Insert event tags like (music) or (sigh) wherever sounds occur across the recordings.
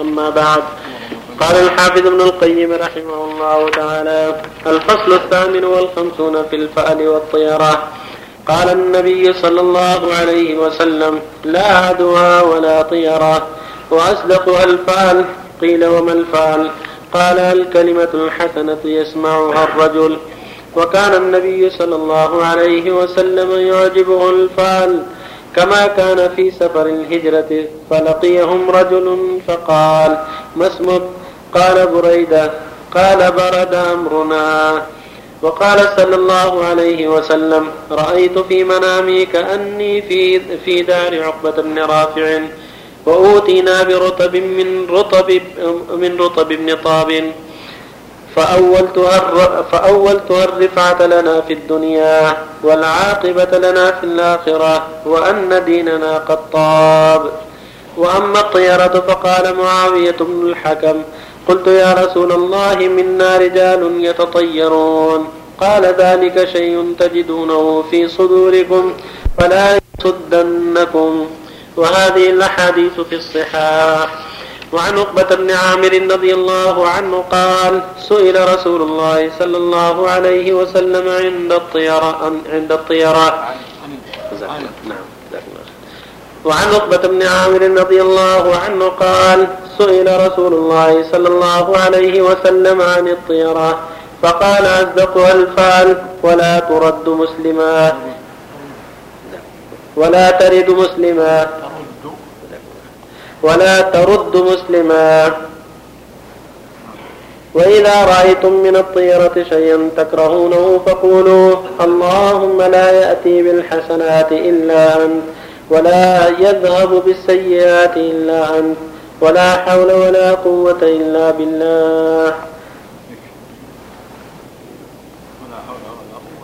أما بعد. قال الحافظ ابن القيم رحمه الله تعالى الفصل الثامن والخمسون في الفأل والطيرة. قال النبي صلى الله عليه وسلم لا عدوى ولا طيرة. وأصدقها الفأل. قيل وما الفأل؟ قال الكلمة الحسنة يسمعها الرجل. وكان النبي صلى الله عليه وسلم يعجبه الفأل. كما كان في سفر الهجرة فلقيهم رجل فقال ما اسمك؟ قال بريدة. قال برد أمرنا. وقال صلى الله عليه وسلم رأيت في منامي كأني في في دار عقبة بن رافع وأوتينا برطب من رطب من رطب بن طاب. فأولتها, فأولتها الرفعة لنا في الدنيا والعاقبة لنا في الآخرة وأن ديننا قد طاب. وأما الطيرة فقال معاوية بن الحكم قلت يا رسول الله منا رجال يتطيرون. قال ذلك شيء تجدونه في صدوركم فلا يصدنكم. وهذه الأحاديث في الصحاح. وعن عقبة بن عامر رضي الله عنه قال سئل رسول الله صلى الله عليه وسلم عند الطيرة عند الطيرة نعم وعن عقبة بن عامر رضي الله عنه قال سئل رسول الله صلى الله عليه وسلم عن الطيرة فقال أصدقها الفال ولا ترد مسلما. ولا ترد مسلما. ولا ترد مسلما. وإذا رأيتم من الطيرة شيئا تكرهونه فقولوا اللهم لا يأتي بالحسنات إلا أنت ولا يذهب بالسيئات إلا أنت ولا حول ولا قوة إلا بالله.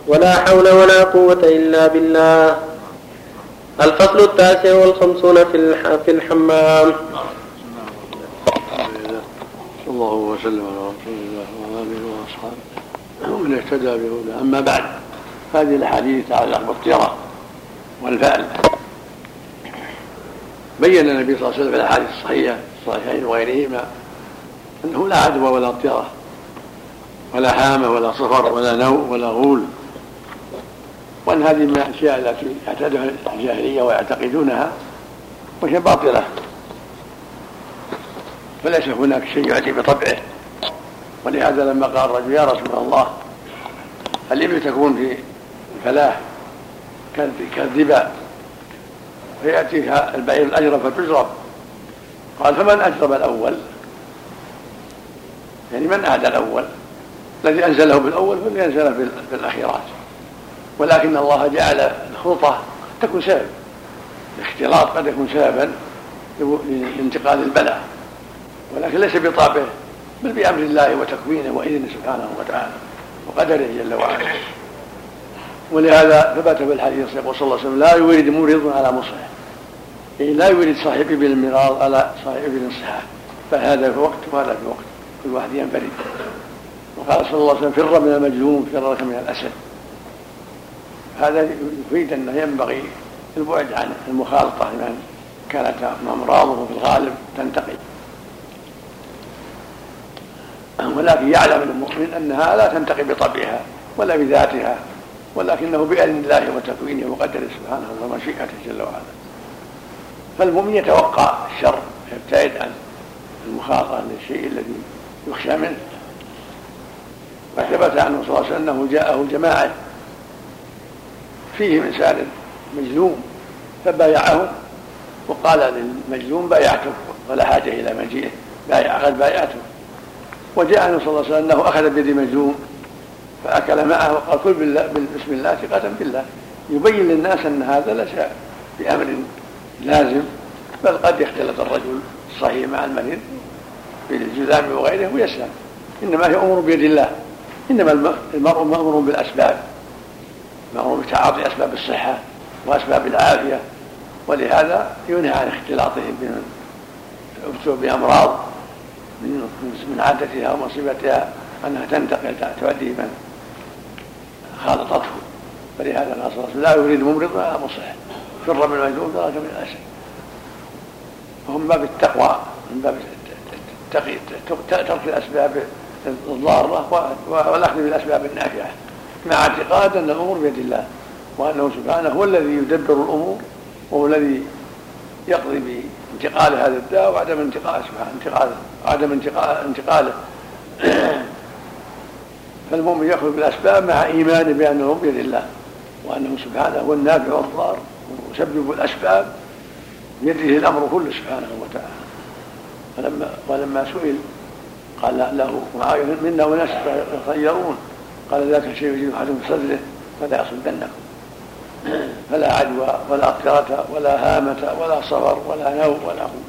ولا حول ولا قوة إلا بالله. الفصل التاسع والخمسون في في الحمام. صلى الله وسلم على رسول الله وعلى آله وأصحابه ومن اهتدى بهدى أما بعد هذه الأحاديث تتعلق بالطيره والفعل. بين النبي صلى الله عليه وسلم في الأحاديث الصحيحة الصحيحين وغيرهما أنه لا عدوى ولا طيره ولا حامه ولا صفر ولا نوء ولا غول. وأن هذه من الأشياء التي يعتادها الجاهلية ويعتقدونها وهي باطلة. فليس هناك شيء يأتي بطبعه. ولهذا لما قال الرجل يا رسول الله الابل تكون في الفلاح كالذبا فيأتيها البعير الأجرب فتجرب قال فمن أجرب الأول؟ يعني من اهدى الأول؟ الذي أنزله بالأول فلينزله في الأخيرات. ولكن الله جعل الخلطة تكون سبب. الاختلاط قد يكون سببا لانتقال البلاء. ولكن ليس بطابعه بل بأمر الله وتكوينه وإذنه سبحانه وتعالى وقدره جل وعلا. ولهذا ثبت في الحديث يقول صلى الله عليه وسلم لا يورد ممرض على مصلح يعني لا يورد صاحب ابن المرار على صاحب ابن الصحاح فهذا في وقت وهذا في وقت. كل واحد ينفرد وقال صلى الله عليه وسلم فر من المجنون فرك من الأسد. هذا يفيد أنه ينبغي البعد عن المخالطة لمن كانت أمراضه في الغالب تنتقل ولكن يعلم المؤمن أنها لا تنتقي بطبعها ولا بذاتها ولكنه بإذن الله وتكوينه وقدره سبحانه ومشيئته جل وعلا. فالمؤمن يتوقع الشر يبتعد عن المخالطه للشيء الذي يخشى منه. وثبت عنه صلى الله عليه وسلم أنه جاءه جماعة فيهم انسان مجنون فبايعه. وقال للمجنون بايعته ولا حاجة إلى مجيئه بايع قد بايعته. وجاء النبي صلى الله عليه وسلم أنه أخذ بيد مجنون فأكل معه وقال كل بسم الله ثقة بالله. يبين للناس أن هذا ليس بأمر لازم بل قد يختلط الرجل الصحيح مع المريض بالجذام وغيره ويسلم. إنما هي امور بيد الله. إنما المرء مأمور بالأسباب. مأمور بتعاطي أسباب الصحة وأسباب العافية ولهذا ينهى عن اختلاطهم بمن ابتلوا بأمراض من عادتها ومصيبتها أنها تنتقل تؤدي من خالطته. فلهذا قال صلى الله عليه وسلم لا يريد ممرض ولا مصلح فر من المجنون فراك من الأسد وهم باب التقوى من باب ترك الأسباب الضارة والأخذ بالأسباب النافعة. مع اعتقاد أن الأمور بيد الله وأنه سبحانه هو الذي يدبر الأمور وهو الذي يقضي بانتقال هذا الداء وعدم انتقاله سبحانه انتقاله عدم انتقاله. فالمؤمن يأخذ بالأسباب مع إيمانه بان الأمور بيد الله وأنه سبحانه هو النافع والضار ومسبب الأسباب بيده الأمر كله سبحانه وتعالى. فلما ولما سئل قال له معاويه منا وناس يتطيرون قال ذاك الشيء يجد احدهم في صدره فلا يصدنكم. فلا عدوى ولا اضطرة ولا هامة ولا صفر ولا نوم ولا خوف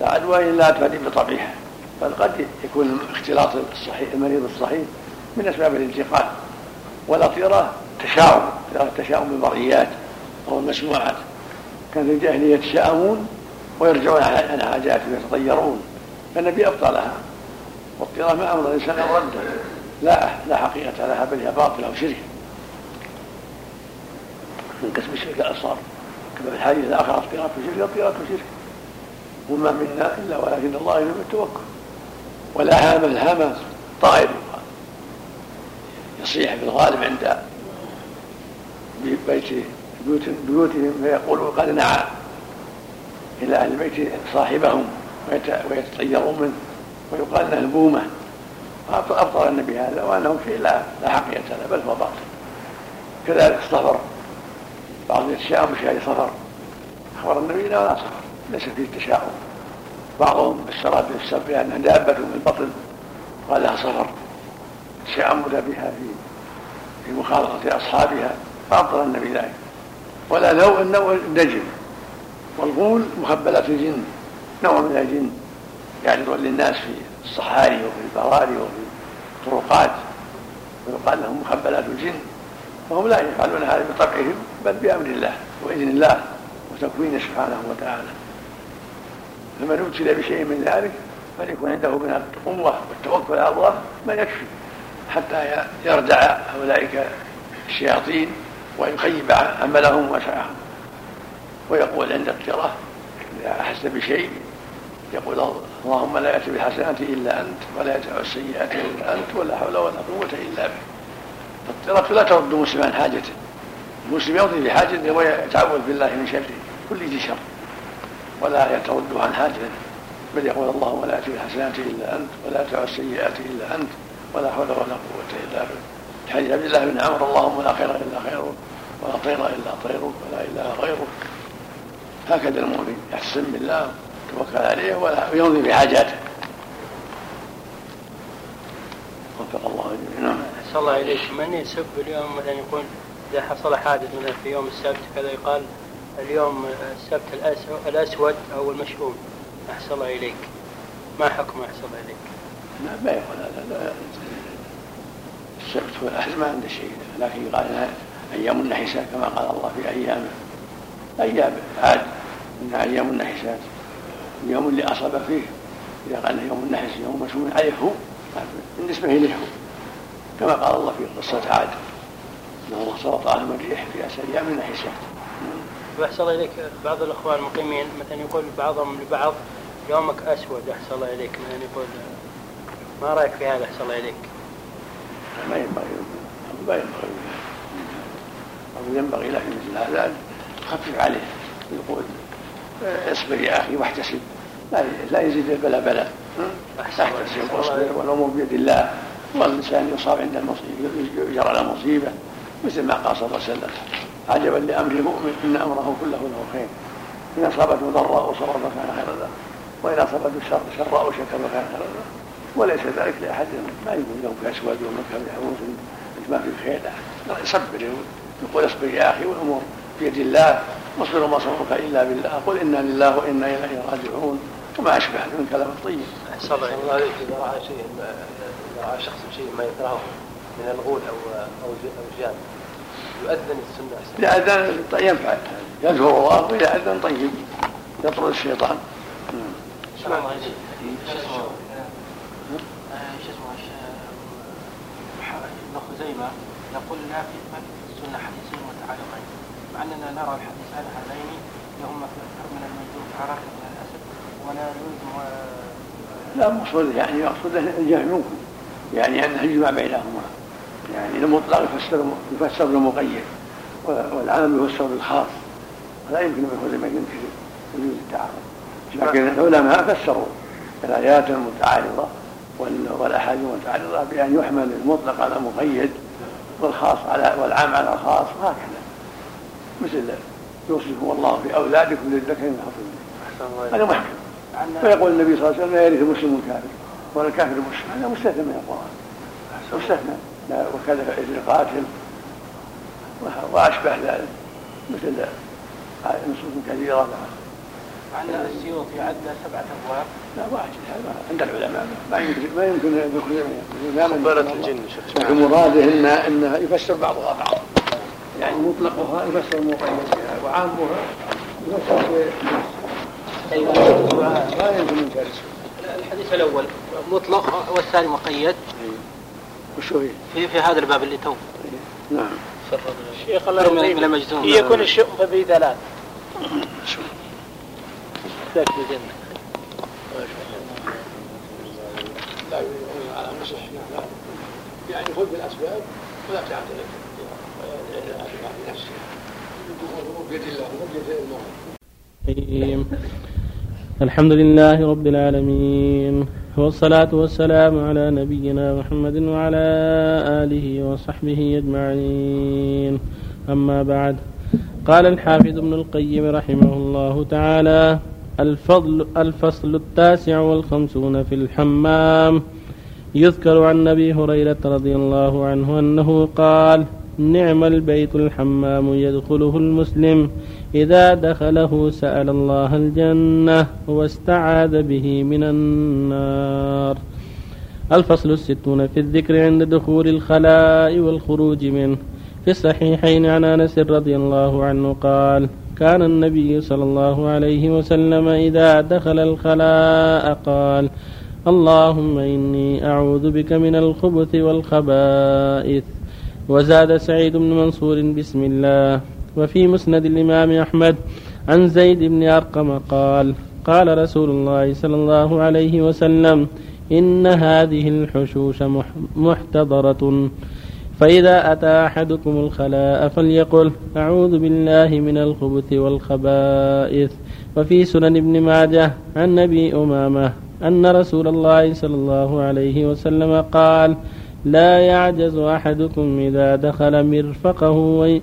لا عدوى إلا تؤدي بطبيعها بل قد يكون اختلاط الصحيح المريض الصحيح من أسباب الانتقال. والأطيرة تشاؤم تشاؤم بالمرئيات أو المسموعات. كان في الجاهلية يتشاءمون ويرجعون عن حاجاتهم يتطيرون. فالنبي أبطلها. والطيرة ما أمر الإنسان أن رده لا لا حقيقة لها بل هي باطلة وشرك من كسب الشرك الأصغر كما في الحديث الآخر الطيرة شرك الطيرة شرك. وما منا إلا ولكن الله يلزم التوكل. ولا هامة الهامة طائر. يصيح في الغالب عند بيت بيوت بيوتهم فيقول قد نعى إلى أهل البيت صاحبهم ويتطيرون منه ويقال له البومة. أبطل النبي هذا وأنه شيء لا لا حقيقة له بل هو باطل. كذلك الصفر بعض يتشاءم بشهر صفر. أخبر النبي لا ولا صفر ليس فيه تشاؤم. بعضهم اشترى بالسبب بأنها دابة من البطن قال لها صفر. تشاؤمنا بها في في مخالطة أصحابها فأبطل النبي ذلك. ولا نوع النوع النجم. والغول مخبلات الجن نوع من الجن يعرض للناس في الصحاري وفي البراري وفي الطرقات ويقال لهم مخبلات الجن. وهم لا يفعلون هذا بطبعهم بل بأمر الله وإذن الله وتكوينه سبحانه وتعالى. فمن ابتلي بشيء من ذلك فليكن عنده من القوة والتوكل على الله ما يكفي حتى يردع أولئك الشياطين ويخيب عملهم وسعهم ويقول عند التراه إذا أحس بشيء يقول اللهم لا يأتي بالحسنات إلا أنت ولا يدفع السيئات إلا أنت ولا حول ولا قوة إلا بك فالطيرة لا ترد مسلما حاجته. المسلم يمضي بحاجته ويتعوذ بالله من شر كل ذي شر. ولا يترد عن حاجته. بل يقول اللهم لا يأتي بالحسنات إلا أنت ولا يدفع السيئات إلا أنت ولا حول ولا قوة إلا بك حديث عبد الله بن عمر اللهم لا خير إلا خيرك ولا طير إلا طيرك ولا إله غيرك. هكذا المؤمن يحسن بالله. توكل عليه ولا يمضي بحاجاته. وفق الله جميعا. نعم. أحسن الله إليك. من يسب اليوم مثلا يقول إذا حصل حادث مثلا في يوم السبت كذا يقال اليوم السبت الأسود أو المشؤوم أحسن الله إليك. ما حكم أحسن الله إليك؟ لا ما يقول هذا. السبت والأحد ما عنده شيء. لكن يقال إنها أيام النحسات كما قال الله في أيامه أيام عاد. إنها أيام النحسات. اليوم اللي أصاب فيه. إذا قال يوم النحس يوم مشهور عليه هو بالنسبة إليه هو. كما قال الله في قصة عاد. أن الله سلط عليهم الريح في أيام النحسات أحسن إليك. بعض الإخوان المقيمين مثلا يقول بعضهم لبعض يومك أسود. أحسن الله إليك. مثلا يقول ما رأيك في هذا؟ أحسن الله إليك؟ ما ينبغي. ما ينبغي. أو ينبغي له مثل هذا. أن يخفف عليه. يقول اصبر يا أخي واحتسب لا لا يزيد البلاء بلاء احتسب واصبر والأمور بيد الله. والإنسان يصاب عند المصيبة يجرى على مصيبة مثل ما قال صلى الله عليه وسلم. عجبا لأمر المؤمن إن أمره كله له خير. إن أصابته ضراء صبر فكان خيرا له. وإن أصابته شر شراء شكر فكان خيرا له. وليس ذلك لأحد. ما يقول يومك أسود يومك يحوس ما في خير. لا يصبر يقول اصبر يا أخي والأمور بيد الله. واصبر ما صبرك إلا بالله. قل إنا لله وإنا إليه راجعون. وما أشبه من كلام الطيب. أحسن الله عليك إذا رأى شيء إذا رأى شخص شيء ما يكرهه من الغول أو أو الجان يؤذن السنة أحسن. إذا أذن ينفع يذكر الله وإذا أذن طيب. يطرد الشيطان. ابن خزيمة يقول لنا في السنة حديثين متعلقين أننا نرى الحديث عن هذين لهما في من المجدوب حركة من الأسد ولا يلزم لا مقصود يعني مقصود الجمع يعني أنه يجمع بينهما. يعني المطلق يفسر يفسر بالمقيد والعام يفسر بالخاص فلا يمكن أن يكون لمن ينكر وجود التعارض. لكن العلماء فسروا الآيات المتعارضة والأحاديث المتعارضة بأن يحمل المطلق على المقيد والخاص على والعام على الخاص وهكذا مثل يوصيكم الله في أولادكم للذكر من حظ هذا محكم. فيقول النبي صلى الله عليه وسلم لا يرث مسلم كافر ولا الكافر مسلم هذا مستثنى من القران مستثنى. وكذا القاتل. وأشبه ذلك. مثل نصوص كثيرة. عن السيوط يعد سبعة أبواب. لا واحد هذا. عند العلماء. ما يمكن ما يمكن ذكر خبرة الجن لكن مراده إن إنها يفسر بعضها بعض. يعني مطلقها يفسر مقيد وعامها يفسر ما يمكن من الحديث الأول مطلق والثاني مقيد. وش هي؟ في في هذا الباب اللي تو نعم. شيخ الله من المجزوم يكون الشؤم بثلاث ذاك الجنة لا على مصح يعني خذ بالأسباب ولا تعترف بيد الله بيد الله الحمد لله رب العالمين والصلاة والسلام على نبينا محمد وعلى آله وصحبه أجمعين. أما بعد قال الحافظ ابن القيم رحمه الله تعالى الفضل الفصل التاسع والخمسون في الحمام. يذكر عن أبي هريرة رضي الله عنه أنه قال نعم البيت الحمام يدخله المسلم. إذا دخله سأل الله الجنة واستعاذ به من النار. الفصل الستون في الذكر عند دخول الخلاء والخروج منه. في الصحيحين عن أنس رضي الله عنه قال كان النبي صلى الله عليه وسلم إذا دخل الخلاء قال اللهم إني أعوذ بك من الخبث والخبائث. وزاد سعيد بن منصور بسم الله. وفي مسند الإمام أحمد عن زيد بن أرقم قال قال رسول الله صلى الله عليه وسلم إن هذه الحشوش محتضرة. فإذا أتى أحدكم الخلاء فليقل أعوذ بالله من الخبث والخبائث. وفي سنن ابن ماجه عن أبي أمامة أن رسول الله صلى الله عليه وسلم قال لا يعجز أحدكم إذا دخل مرفقه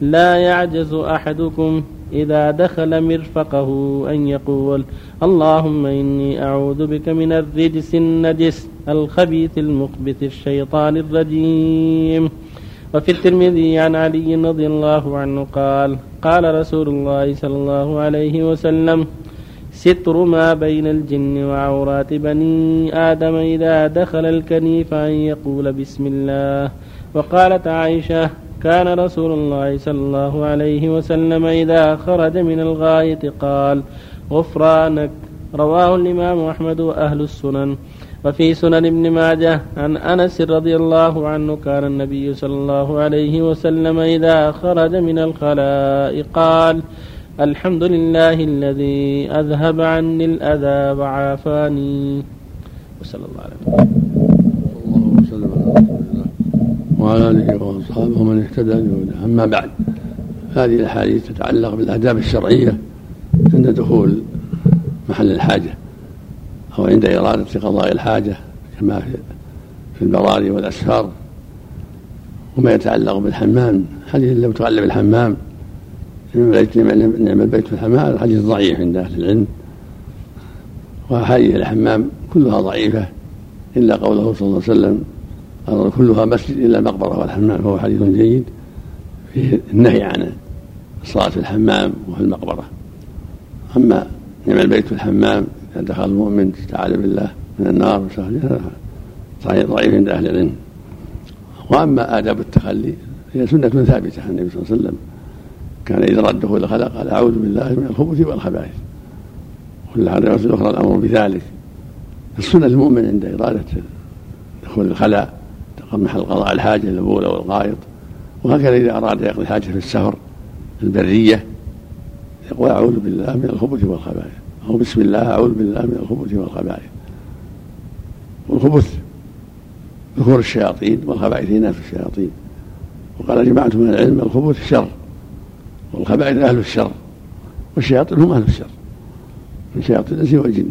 لا يعجز أحدكم إذا دخل مرفقه أن يقول اللهم إني أعوذ بك من الرجس النجس الخبيث المخبث الشيطان الرجيم. وفي الترمذي عن علي رضي الله عنه قال قال رسول الله صلى الله عليه وسلم ستر ما بين الجن وعورات بني آدم إذا دخل الكنيف أن يقول بسم الله. وقالت عائشة كان رسول الله صلى الله عليه وسلم إذا خرج من الغاية قال غفرانك. رواه الإمام أحمد وأهل السنن. وفي سنن ابن ماجه عن أنس رضي الله عنه كان النبي صلى الله عليه وسلم إذا خرج من الخلاء قال الحمد لله الذي أذهب عني الأذى وعافاني وصلى الله عليه وسلم وعلى آله وأصحابه ومن اهتدى بهداه. أما بعد هذه الأحاديث تتعلق بالآداب الشرعية عند دخول محل الحاجة أو عند إرادة قضاء الحاجة كما في البراري والأسفار. وما يتعلق بالحمام حديث لو تغلب الحمام نعم البيت في الحمام. هذا حديث ضعيف عند أهل العلم. واحاديث الحمام كلها ضعيفة إلا قوله صلى الله عليه وسلم كلها مسجد إلا المقبرة والحمام فهو حديث جيد. فيه النهي عن الصلاة في الحمام وفي المقبرة. أما نعم البيت في الحمام إذا دخل المؤمن استعاذ بالله من النار هذا ضعيف عند أهل العلم. وأما آداب التخلي هي سنة ثابتة عن النبي صلى الله عليه وسلم. كان إذا رد دخول الخلق قال أعوذ بالله من الخبث والخبائث. وفي الحديث الأخرى الأمر بذلك. السنة المؤمن عند إرادة دخول الخلاء محل قضاء الحاجة البول والغائط. وهكذا إذا أراد يقضي حاجة في السفر في البرية يقول أعوذ بالله من الخبث والخبائث. أو بسم الله أعوذ بالله من الخبث والخبائث. والخبث ذكور الشياطين والخبائث ناس الشياطين. وقال جماعة من العلم الخبث شر. والخبائث أهل الشر والشياطين هم أهل الشر من شياطين الإنس والجن.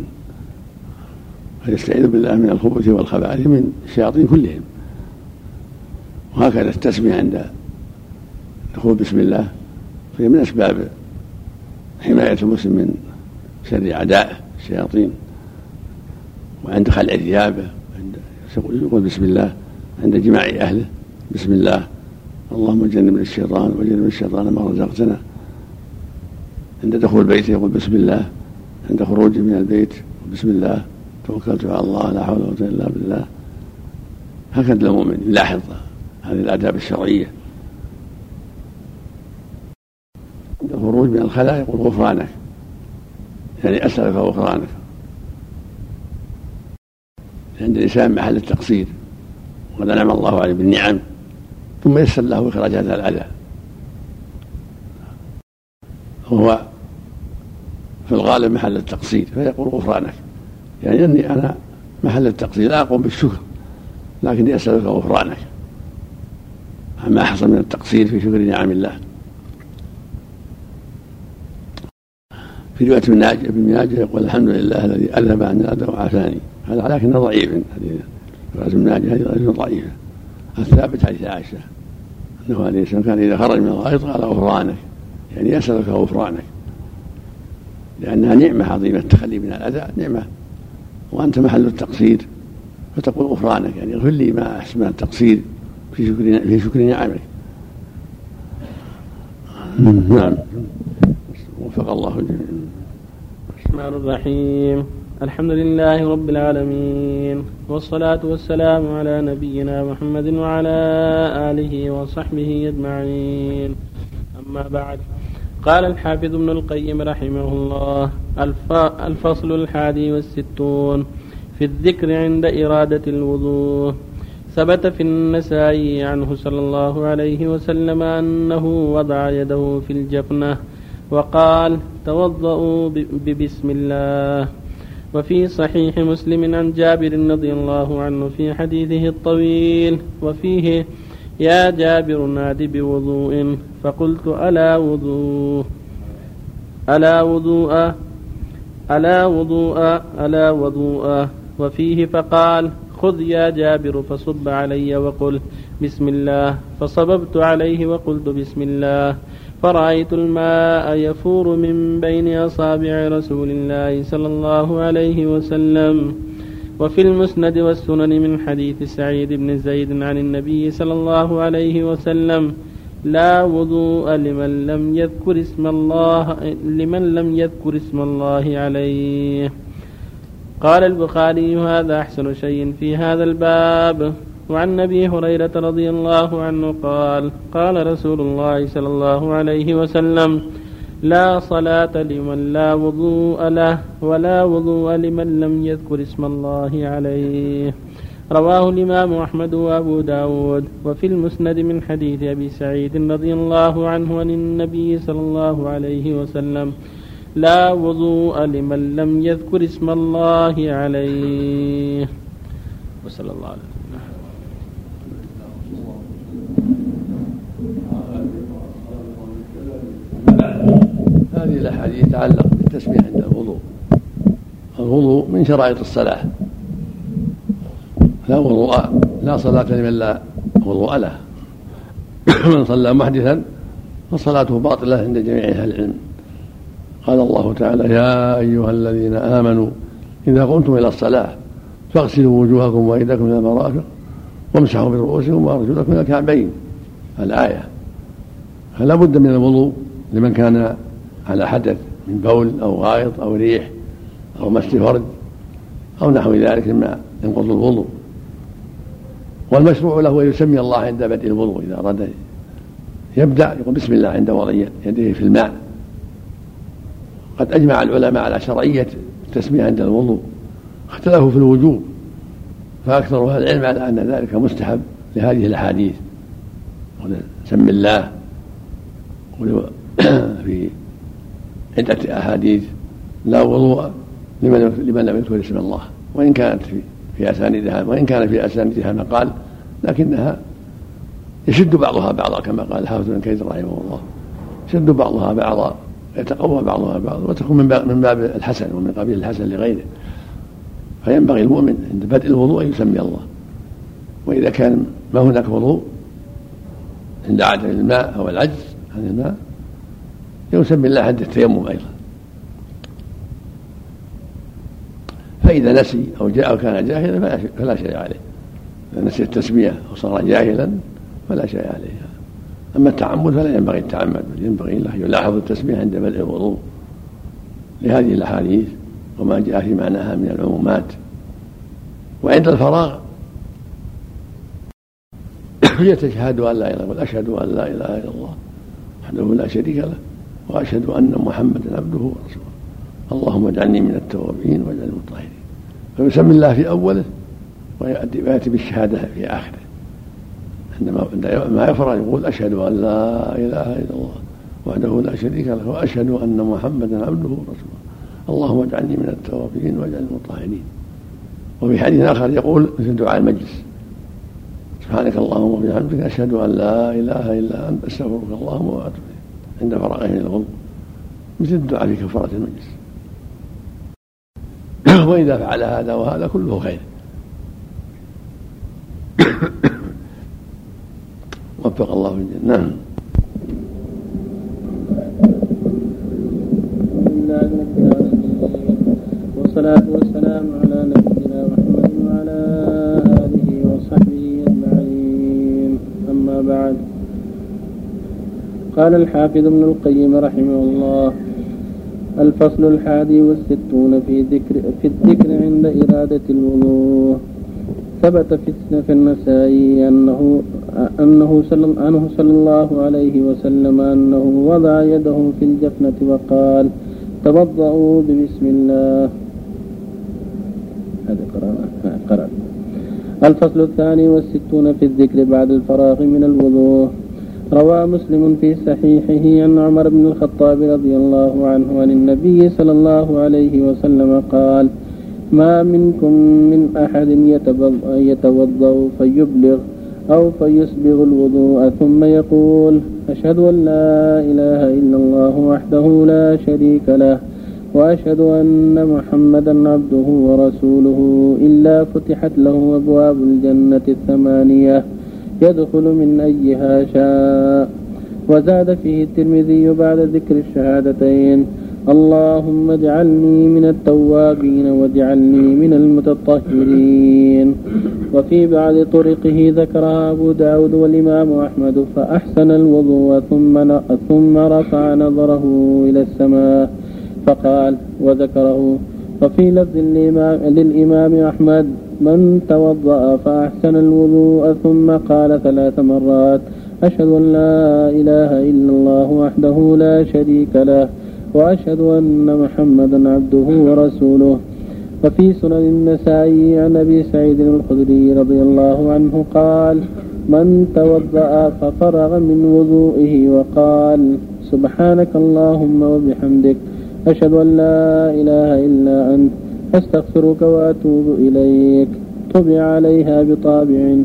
فيستعيذ بالله من الخبث والخبائث من الشياطين كلهم. وهكذا التسمية عند دخول بسم الله فهي من أسباب حماية المسلم من شر أعدائه الشياطين وعند خلع ثيابه عند يقول بسم الله عند جماع أهله بسم الله. اللهم جنبنا الشيطان وجنب الشيطان ما رزقتنا. عند دخول بيته يقول بسم الله. عند خروجه من البيت بسم الله. توكلت على الله لا حول ولا قوة إلا بالله. هكذا المؤمن. يلاحظ هذه الآداب الشرعية. عند الخروج من الخلاء يقول غفرانك. يعني أسألك غفرانك. عند الانسان محل التقصير. وقد أنعم الله عليه بالنعم. ثم يسر له إخراج هذا الاذى وهو في الغالب محل التقصير فيقول غفرانك. يعني إني أنا محل التقصير لا أقوم بالشكر لكني أسألك غفرانك. عما حصل من التقصير في شكر نعم الله. في رواية ابن ماجه ابن ماجه يقول الحمد لله الذي أذهب عن الأذى وعافاني. هذا لكنه ضعيف حديث رواية ابن ماجه هذه ضعيفة. الثابت حديث عائشة. أنه عليه السلام كان إذا خرج من الغائط قال غفرانك. يعني يسألك غفرانك. لأنها نعمة عظيمة التخلي من الأذى نعمة. وأنت محل التقصير. فتقول غفرانك يعني اغفر لي ما أحسن من التقصير في شكر في شكر نعمك. نعم. وفق الله الجميع. الرحمن الرحيم. الحمد لله رب العالمين والصلاة والسلام على نبينا محمد وعلى آله وصحبه أجمعين. أما بعد قال الحافظ ابن القيم رحمه الله الفصل الحادي والستون في الذكر عند إرادة الوضوء. ثبت في النسائي عنه صلى الله عليه وسلم أنه وضع يده في الجفنة وقال توضؤوا ببسم الله. وفي صحيح مسلم عن جابر رضي الله عنه في حديثه الطويل وفيه يا جابر نادي بوضوء فقلت ألا وضوء ألا وضوء ألا وضوء ألا وضوء. وفيه فقال خذ يا جابر فصب علي وقل بسم الله. فصببت عليه وقلت بسم الله. فرأيت الماء يفور من بين أصابع رسول الله صلى الله عليه وسلم. وفي المسند والسنن من حديث سعيد بن زيد عن النبي صلى الله عليه وسلم لا وضوء لمن لم يذكر اسم الله لمن لم يذكر اسم الله عليه. قال البخاري هذا أحسن شيء في هذا الباب. وعن أبي هريرة رضي الله عنه قال قال رسول الله صلى الله عليه وسلم لا صلاة لمن لا وضوء له ولا وضوء لمن لم يذكر اسم الله عليه. رواه الإمام أحمد وأبو داود. وفي المسند من حديث أبي سعيد رضي الله عنه عن النبي صلى الله عليه وسلم لا وضوء لمن لم يذكر اسم الله عليه. وصلى الله عليه وسلم هذه الأحاديث تتعلق بالتسبيح عند الوضوء. الوضوء من شرائط الصلاة. لا وضوء لا صلاة لمن لا وضوء له. من صلى محدثا فصلاته باطلة عند جميع أهل العلم. قال الله تعالى يا أيها الذين آمنوا إذا قمتم إلى الصلاة فاغسلوا وجوهكم وأيديكم إلى المرافق وامسحوا برؤوسكم وأرجلكم إلى الكعبين. الآية. فلا بد من الوضوء لمن كان على حدث من بول أو غائط أو ريح أو مس فرد أو نحو ذلك مما ينقض الوضوء. والمشروع له أن يسمي الله عند بدء الوضوء إذا أراد يبدأ يقول بسم الله عند وضع يديه في الماء. قد أجمع العلماء على شرعية التسمية عند الوضوء اختلفوا في الوجوب فأكثر أهل العلم على أن ذلك مستحب لهذه الأحاديث. سم الله (clears throat) في عدة أحاديث. لا وضوء لمن لمن لم يذكر اسم الله. وإن كانت في في أساندها وإن كان في أساندها مقال لكنها يشد بعضها بعضا كما قال الحافظ بن كيد رحمه الله. يشد بعضها بعضا يتقوى بعضها بعضا وتكون من باب الحسن ومن قبيل الحسن لغيره. فينبغي المؤمن عند بدء الوضوء أن يسمي الله. وإذا كان ما هناك وضوء عند عدم الماء أو العجز عن الماء يسمي الله عند التيمم أيضا. فإذا نسي أو جاء أو كان جاهلا فلا شيء عليه. إذا نسي التسمية وصار جاهلا فلا شيء عليه أما التعمد فلا ينبغي التعمد بل ينبغي له يلاحظ التسمية عند بدء الوضوء لهذه الأحاديث وما جاء في معناها من العمومات. وعند الفراغ. (coughs) يتشهد أن لا إله إلا أشهد أن لا إله إلا الله وحده لا شريك له. وأشهد أن محمدا عبده ورسوله. اللهم اجعلني من التوابين واجعلني من المطهرين فيسمي الله في أوله ويأتي بالشهادة في آخره. عندما ما يفرغ يقول أشهد أن لا إله إلا الله وحده لا شريك له وأشهد أن محمدا عبده ورسوله. اللهم اجعلني من التوابين واجعلني من المطهرين وفي حديث آخر يقول مثل دعاء المجلس سبحانك اللهم وبحمدك أشهد أن لا إله إلا أنت أستغفرك اللهم إليك. عند فراغه من الغضب مثل الدعاء في كفارة المجلس. (clears throat) وإذا فعل هذا وهذا كله خير. (coughs) وفق الله في الجنة. نعم. قال الحافظ ابن القيم رحمه الله الفصل الحادي والستون في ذكر في الذكر عند إرادة الوضوء. ثبت في النسائي أنه أنه صلى عنه صلى الله عليه وسلم أنه وضع يده في الجفنة وقال توضأوا ببسم الله. هذا قرأ الفصل الثاني والستون في الذكر بعد الفراغ من الوضوء. روى مسلم في صحيحه عن عمر بن الخطاب رضي الله عنه عن النبي صلى الله عليه وسلم قال ما منكم من أحد يتوضأ فيبلغ أو فيسبغ الوضوء ثم يقول أشهد أن لا إله إلا الله وحده لا شريك له وأشهد أن محمدا عبده ورسوله إلا فتحت له أبواب الجنة الثمانية يدخل من أيها شاء. وزاد فيه الترمذي بعد ذكر الشهادتين. اللهم اجعلني من التوابين واجعلني من المتطهرين. وفي بعض طرقه ذكرها أبو داود والإمام أحمد فأحسن الوضوء ثم ثم رفع نظره إلى السماء فقال وذكره. وفي لفظ للإمام أحمد من توضأ فأحسن الوضوء ثم قال ثلاث مرات أشهد أن لا إله إلا الله وحده لا شريك له وأشهد أن محمدا عبده ورسوله. وفي سنن النسائي عن أبي سعيد الخدري رضي الله عنه قال من توضأ ففرغ من وضوئه وقال سبحانك اللهم وبحمدك أشهد أن لا إله إلا أنت. أستغفرك وأتوب إليك. طبع عليها بطابع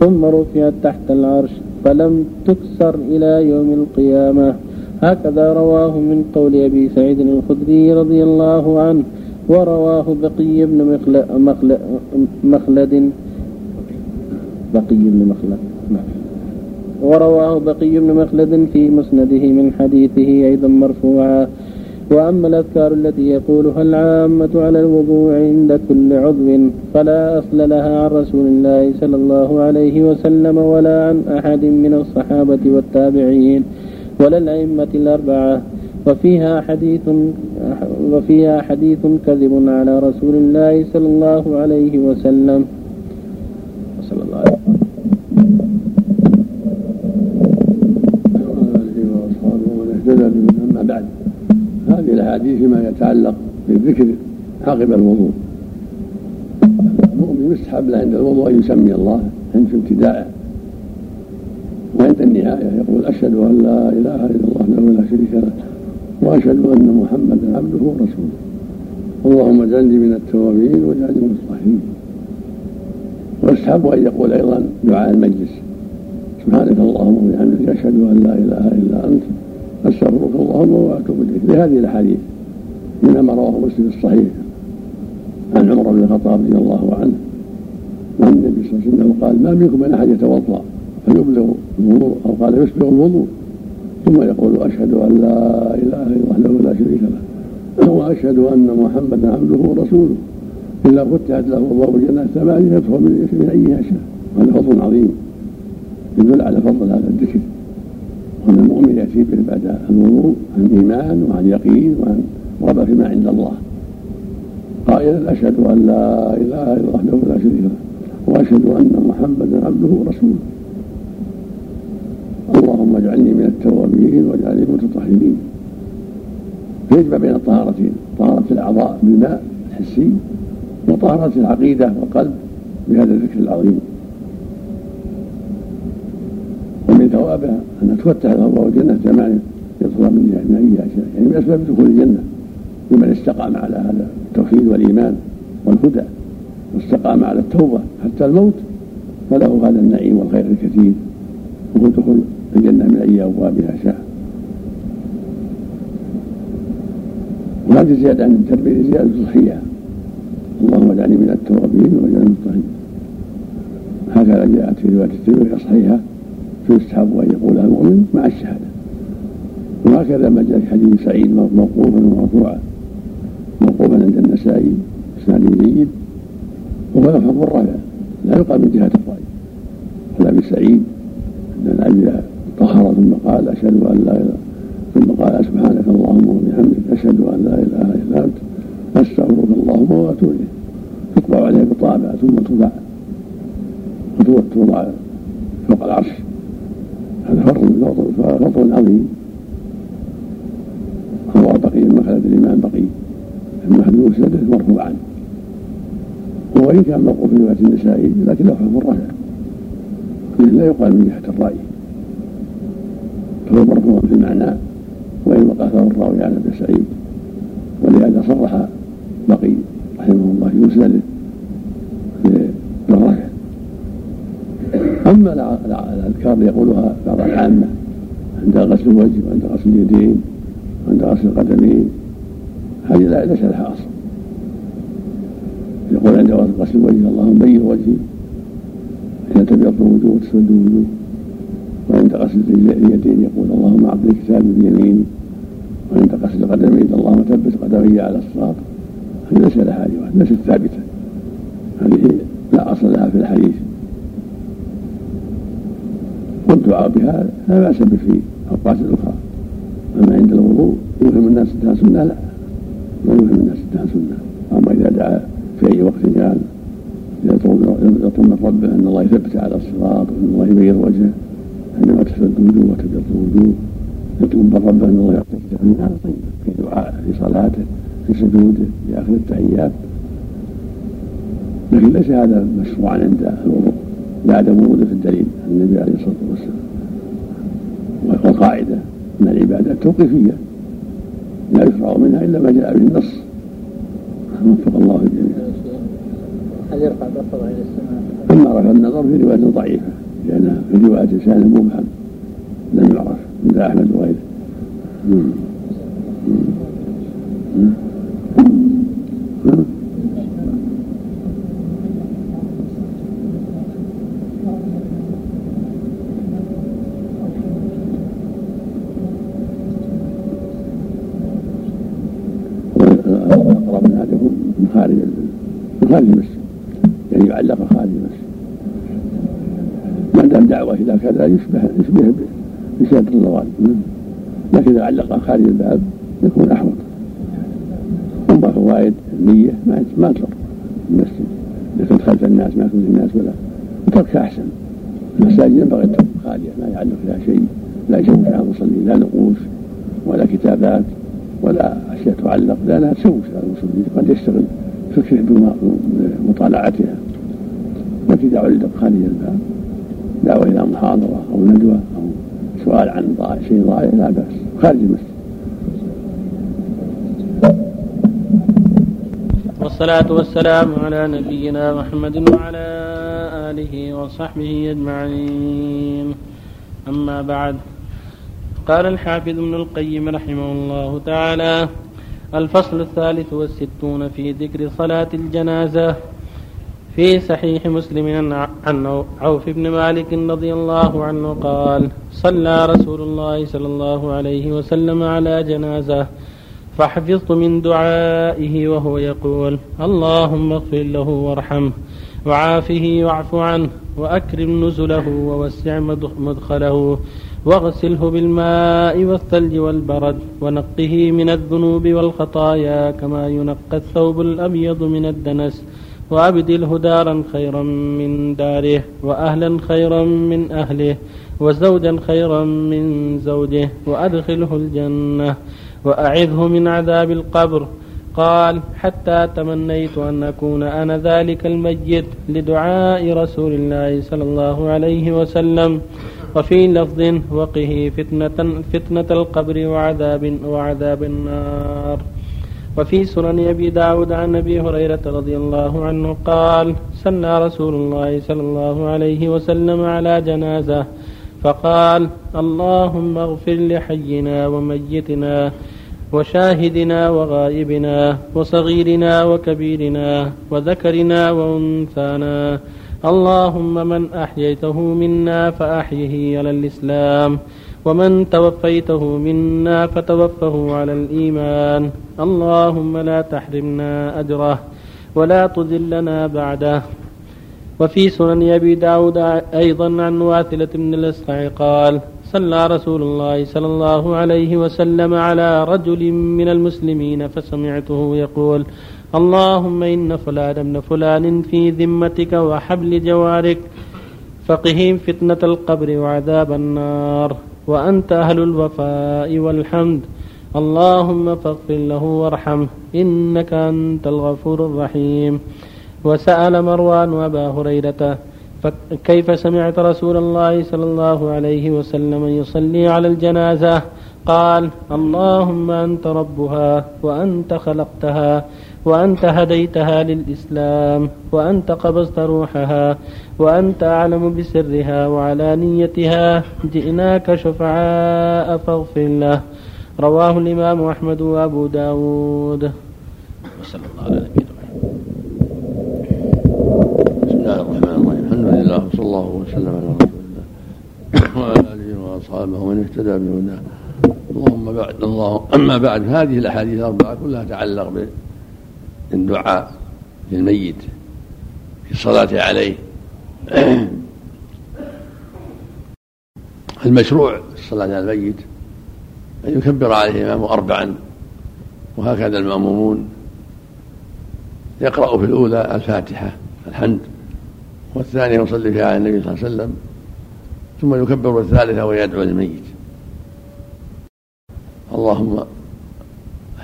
ثم رفعت تحت العرش فلم تكسر إلى يوم القيامة. هكذا رواه من قول أبي سعيد الخدري رضي الله عنه ورواه بقي بن مخلد, مخلد, بقي بن مخلد ورواه بقي بن مخلد في مسنده من حديثه أيضا مرفوعا. وأما الأذكار التي يقولها العامة على الوضوء عند كل عضو فلا أصل لها عن رسول الله صلى الله عليه وسلم ولا عن أحد من الصحابة والتابعين ولا الأئمة الأربعة. وفيها حديث وفيها حديث كذب على رسول الله صلى الله عليه وسلم. الأحاديث فيما يتعلق بالذكر عقب الوضوء. المؤمن يستحب له عند الوضوء أن يسمي الله عند ابتدائه وعند النهاية. يقول أشهد أن لا إله إلا الله وحده لا شريك له وأشهد أن محمدا عبده ورسوله. اللهم اجعلني من التوابين واجعلني من الصالحين. ويستحب أن يقول أيضا دعاء المجلس. سبحانك اللهم وبحمدك أشهد أن لا إله إلا أنت أستغفرك اللهم وأتوب إليك لهذه الأحاديث منها ما رواه مسلم الصحيح عن عمر بن الخطاب رضي الله عنه عن النبي صلى الله عليه وسلم قال ما منكم من أحد يتوضأ فيبلغ الوضوء أو قال يسبغ الوضوء؟ ثم يقول أشهد أن لا إله إلا وحده لا شريك له وأشهد أن محمدا عبده ورسوله. إلا فتحت له أبواب الجنة ثمانية يدخل من أيها شاء هذا فضل عظيم. يدل على فضل هذا الذكر. وأن المؤمن يأتي به بعد الوضوء عن إيمان وعن يقين وعن رغبة فيما عند الله. قائلا أشهد أن لا إله إلا وحده لا شريك له وأشهد أن محمدا عبده ورسوله. اللهم اجعلني من التوابين واجعلني من المتطهرين. فيجمع بين الطهارتين طهارة الأعضاء بالماء الحسي وطهارة العقيدة والقلب بهذا الذكر العظيم ومن ثوابها أن تفتح له أبواب الجنة ثمانية يدخل من أي أشياء يعني من أسباب دخول الجنة لمن استقام على هذا التوحيد والإيمان والهدى واستقام على التوبة حتى الموت فله هذا النعيم والخير الكثير. وهو دخول الجنة من أي أبوابها شاء. وهذه زيادة عن التربية زيادة صحية اللهم اجعلني من التوابين واجعلني من الطاهرين. هكذا جاءت في رواية الترمذي الصحيحة فيستحب أن يقولها المؤمن مع الشهادة. وهكذا ما جاء في حديث سعيد موقوفا ومرفوعا موقوفا عند النسائي إسناد جيد. وهو يفهم الرفع لا يقال من جهة الرأي ولا بسعيد أن العبد طهر ثم قال أشهد أن لا إله ثم قال سبحانك اللهم وبحمدك. أشهد أن لا إله إلا أنت. أستغفرك اللهم وأتوب إليك. تطبع عليه بطابع ثم تضع. وتوضع فوق العرش. هذا فضل عظيم روى بقي خلد الإمام بقي المحدود سنده مرفوعا. وإن كان موقوف في رواية النسائي لكن له حكم الرفع لا يقال من جهة الرأي. فهو مرفوع في المعنى وإن وقع له الراوي على ابن سعيد. ولهذا صرح بقي رحمه الله في مسنده. أما الأذكار اللي يقولها بعض العامة عند غسل الوجه وعند غسل اليدين وعند غسل القدمين هذه ليس لها أصل يقول عند غسل الوجه اللهم بين وجهي حين تبيض الوجوه وتسود الوجوه وعند غسل اليدين يقول اللهم أعطني كتابي بيميني. وعند غسل القدمين اللهم ثبت قدمي على الصراط. هذه ليس لها روايه ليست ثابتة. هذه لا أصل لها في الحديث. والدعاء بها لا بأس به في اوقات أخرى أما عند الوضوء يوهم الناس أنها سنة لا. ما يوهم الناس أنها سنة. أما إذا دعا في أي وقت كان يطمن ربه أن الله يثبت على الصراط وان الله يبيض وجهه عندما تسود الوجوه وتبيض الوجوه. يطلب ربه أن الله يعطيه من هذا طيب في دعاء في صلاته في سجوده في آخر التحيات. لكن ليس هذا مشروعا عند الوضوء. ورود في الدليل عن النبي عليه الصلاة والسلام. والقاعدة أن العبادات توقيفية لا يشرع منها إلا ما جاء به النص. وفق الله الجميع. هل يرفع بصره إلى السماء؟ أما رفع النظر في رواية ضعيفة لانها في رواية لسان مبهم. لم يعرف عند أحمد وغيره. اقرب من احدكم من خارج من خارج المسجد يعني يعلق خارج المسجد ما إلى كذا يشبه يشبه بسيادة الضوال لكن إذا علق خارج الباب يكون أحوط. اما فوائد النية ما ما تضر المسجد. إذا كنت خلف الناس ما كنت الناس ولا. وتركها أحسن. المساجد ينبغي تكون خالية ما يعلق فيها شيء. لا يشوش على المصلين لا نقوش ولا كتابات ولا أشياء تعلق. لانها تشوش على المصلين قد يشتغل فكره بمطالعتها. لكن إذا علق خارج الباب دعوه إلى محاضره أو ندوه أو سؤال عن شيء ضائع لا بأس. خارج المسجد. والصلاة والسلام على نبينا محمد وعلى آله وصحبه أجمعين. أما بعد قال الحافظ ابن القيم رحمه الله تعالى الفصل الثالث والستون في ذكر صلاة الجنازة. في صحيح مسلم عن عوف بن مالك رضي الله عنه قال صلى رسول الله صلى الله عليه وسلم على جنازة فحفظت من دعائه وهو يقول اللهم اغفر له وارحمه وعافه واعف عنه وأكرم نزله ووسع مدخله واغسله بالماء والثلج والبرد ونقه من الذنوب والخطايا كما ينقى الثوب الأبيض من الدنس وأبدله دارا خيرا من داره وأهلا خيرا من أهله وزوجا خيرا من زوجه وأدخله الجنة وأعذه من عذاب القبر. قال حتى تمنيت أن أكون أنا ذلك الميت لدعاء رسول الله صلى الله عليه وسلم. وفي لفظ وقه فتنة, فتنة القبر وعذاب, وعذاب النار. وفي سنن أبي داود عن أبي هريرة رضي الله عنه قال سنى رسول الله صلى الله عليه وسلم على جنازة فقال اللهم اغفر لحينا وميتنا وشاهدنا وغائبنا وصغيرنا وكبيرنا وذكرنا وأنثانا. اللهم من أحييته منا فأحيه على الإسلام. ومن توفيته منا فتوفه على الايمان اللهم لا تحرمنا اجره ولا تذلنا بعده وفي سنن ابي داود أيضا عن واثله بن الاسقع قال صلى رسول الله صلى الله عليه وسلم على رجل من المسلمين فسمعته يقول اللهم إن فلان ابن فلان في ذمتك وحبل جوارك فقهم فتنة القبر وعذاب النار وأنت أهل الوفاء والحمد. اللهم فاغفر له وارحمه إنك أنت الغفور الرحيم. وسأل مروان أبا هريرة فكيف سمعت رسول الله صلى الله عليه وسلم يصلي على الجنازة؟ قال اللهم أنت ربها وأنت خلقتها. وأنت هديتها للإسلام وأنت قبضت روحها وأنت أعلم بسرها وعلانيتها جئناك شفعاء فاغفر له. رواه الإمام أحمد وأبو داود. وصلى الله على نبينا الله وصلى الله وسلم على رسول الله وعلى آله وأصحابه ومن اهتدى بهداه. اللهم بعد الله أما بعد هذه الأحاديث الأربعة كلها تتعلق بالدعاء للميت في الصلاه عليه. (clears throat) المشروع في الصلاة على الميت أن يكبر عليه الإمام اربعا وهكذا المأمومون. يقرأ في الأولى الفاتحة الحمد والثانية يصلي فيها على النبي صلى الله عليه وسلم ثم يكبر الثالثة ويدعو للميت. اللهم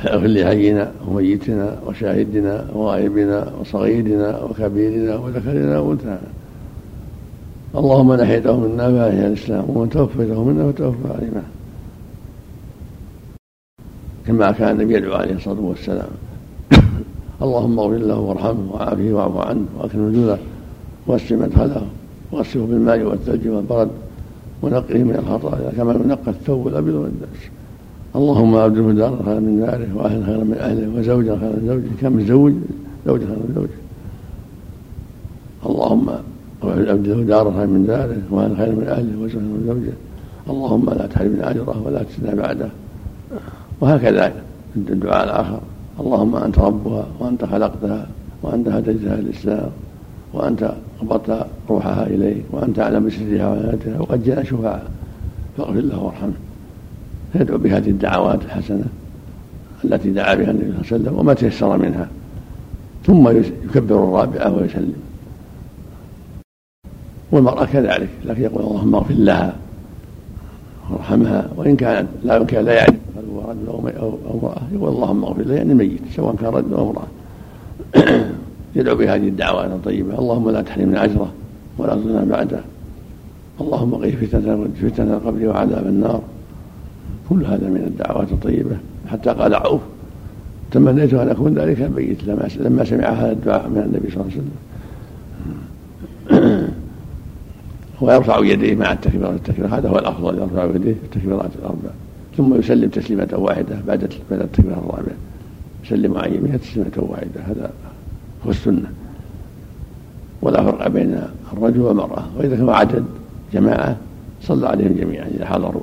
اغفر لحينا وميتنا وشاهدنا وغائبنا وصغيرنا وكبيرنا وذكرنا وأنثانا. اللهم من احييته منا فاحيا الإسلام ومن توفيته منا فتوفى علينا كما كان النبي يدعو عليه الصلاة والسلام. اللهم اغفر له وارحمه وعافه واعف عنه وأكرم نزوله واسع مدخله وغسله بالماء والثلج والبرد ونقه من الخطايا كما ينقى الثوب الأبيض من الدنس اللهم ابدله دارا خيرا من داره واهلا خيرا من أهله وزوجا خيرا من زوجه. كم زوج؟ زوجا خيرا من زوجه. اللهم أبدله دارا خيرا من داره واهلا خيرا من أهله وزوجا خيرا من زوجه. اللهم لا تحرمنا أجره ولا تسنا بعده. وهكذا الدعاء الآخر. اللهم أنت ربها وأنت خلقتها وأنت هديتها الاسلام وأنت قبضت روحها إليك وأنت أعلم بسرها وعناتها وقد جاء شفاعة. فاغفر له وارحمه. يدعو بهذه الدعوات الحسنة التي دعا بها النبي صلى الله عليه وسلم وما تيسر منها. ثم يكبر الرابعة ويسلم. والمرأة كذلك لكن يقول اللهم اغفر لها وارحمها وإن كانت لا يمكن لا يعرف هل هو رجل أو امرأة يقول اللهم اغفر له يعني ميت سواء كان رجل أو امرأة. (coughs) يدعو بهذه الدعوات الطيبة. اللهم لا تحرمنا أجره ولا تضلنا بعده. اللهم قه فتنة القبر وعذاب النار. كل هذا من الدعوات الطيبة. حتى قال عوف تمنيت أن أكون ذلك البيت لما لما سمع هذا الدعاء من النبي صلى الله عليه وسلم. هو يرفع يديه مع التكبيرات التكبير هذا هو الأفضل يرفع يديه في التكبيرات الأربع. ثم يسلم تسليمة واحدة بعد بعد التكبيره الرابعه يسلم عن يمينه تسليمة واحدة. هذا هو السنة. ولا فرق بين الرجل والمرأة. وإذا كانوا عدد جماعة صلى عليهم جميعا إذا حضروا.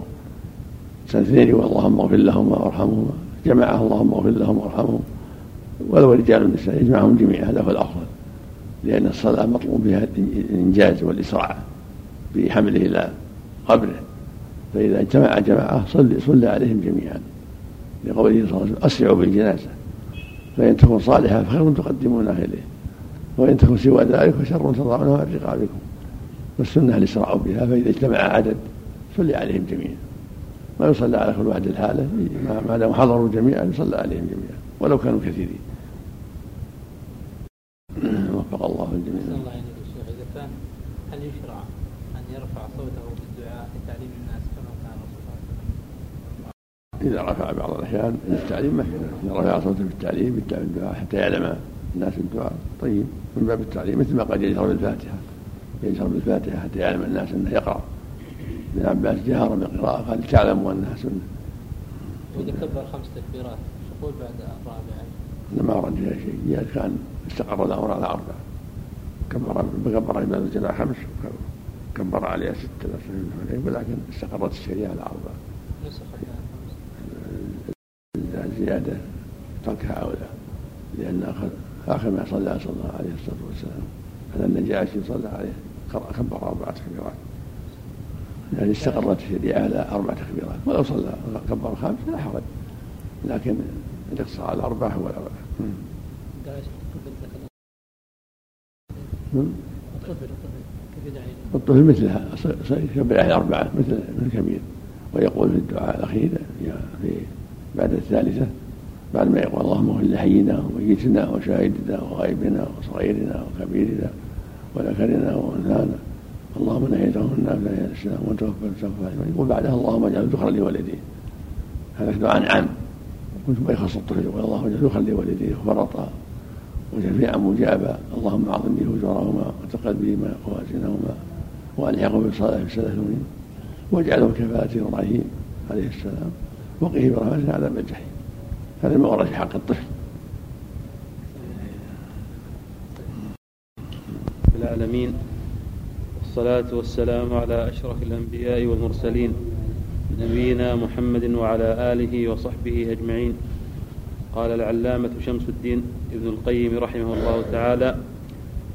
اثنين اللهم اغفر لهما وارحمهما جماعة اللهم اغفر لهم وارحمهم. ولو رجال النساء يجمعهم جميعا هذا هو الأفضل. لأن الصلاة مطلوب بها الإنجاز والإسراع في حمله إلى قبره. فإذا اجتمع جماعة صلي صلى عليهم جميعا. لقوله صلى الله عليه وسلم أسرعوا بالجنازه فإن تكون صالحة فخير تقدمونها إليه. وإن تكون سوى ذلك فشر تضعونها عن رقابكم. والسنة الإسراع بها فإذا اجتمع عدد صلي عليهم جميعا. ما يصلى على كل واحد الحاله ما دام حضروا جميعا يصلى عليهم جميعا ولو كانوا كثيرين. (clears throat) وفق الله الجميع. الله إذا كان هل يشرع أن يرفع صوته بالدعاء لتعليم الناس كما كان إذا رفع بعض الأحيان التعليم ما إذا رفع صوته بالتعليم بالدعاء حتى يعلم الناس الدعاء. طيب من باب التعليم مثل ما قد يجهر بالفاتحة. يجهر بالفاتحة حتى يعلم الناس أنه يقرأ. ابن عباس جهر بالقراءة قال تعلموا أنها سنة. وإذا كبر خمس تكبيرات يقول بعد الرابعة؟ ما فيها شيء كان استقر الأمر على أربعة كبر كبر عباد الجناح خمس كبر عليها ستة ولكن استقرت الشريعة على أربعة. الزيادة تركها أولى لأن أخذ آخر ما صلى صلى الله عليه الصلاة والسلام أن النجاشي صلى عليه كبر أربعة تكبيرات يعني استقرت الشريعة على أربع تكبيرات ولو صلى كبر خامس لا حرج لكن الاقتصار على الأربعة هو الأربعة الطفل مثلها يكبر على أربعة مثل الكبير ويقول في الدعاء الأخير في بعد الثالثة بعد ما يقول اللهم اغفر لحينا وميتنا وشاهدنا وغائبنا وصغيرنا وكبيرنا وذكرنا وأنثانا اللهم نهيته النار إلى الاسلام وتوفى توفى يقول بعدها اللهم اجعل ذكرا لوالديه هذا دعاء عام. ثم يخص الطفل يقول اللهم اجعل ذكرا لوالديه وفرطا وشفيعا مجابا. اللهم أعظم به أجورهما وتقل بهما موازينهما والحقه بالصلاة في السلفين واجعله كفاله إبراهيم عليه السلام وقه برحمته عذاب الجحيم هذا ما ورد في حق الطفل. العالمين. والصلاة والسلام على أشرف الأنبياء والمرسلين نبينا محمد وعلى آله وصحبه أجمعين. قال العلامة شمس الدين ابن القيم رحمه الله تعالى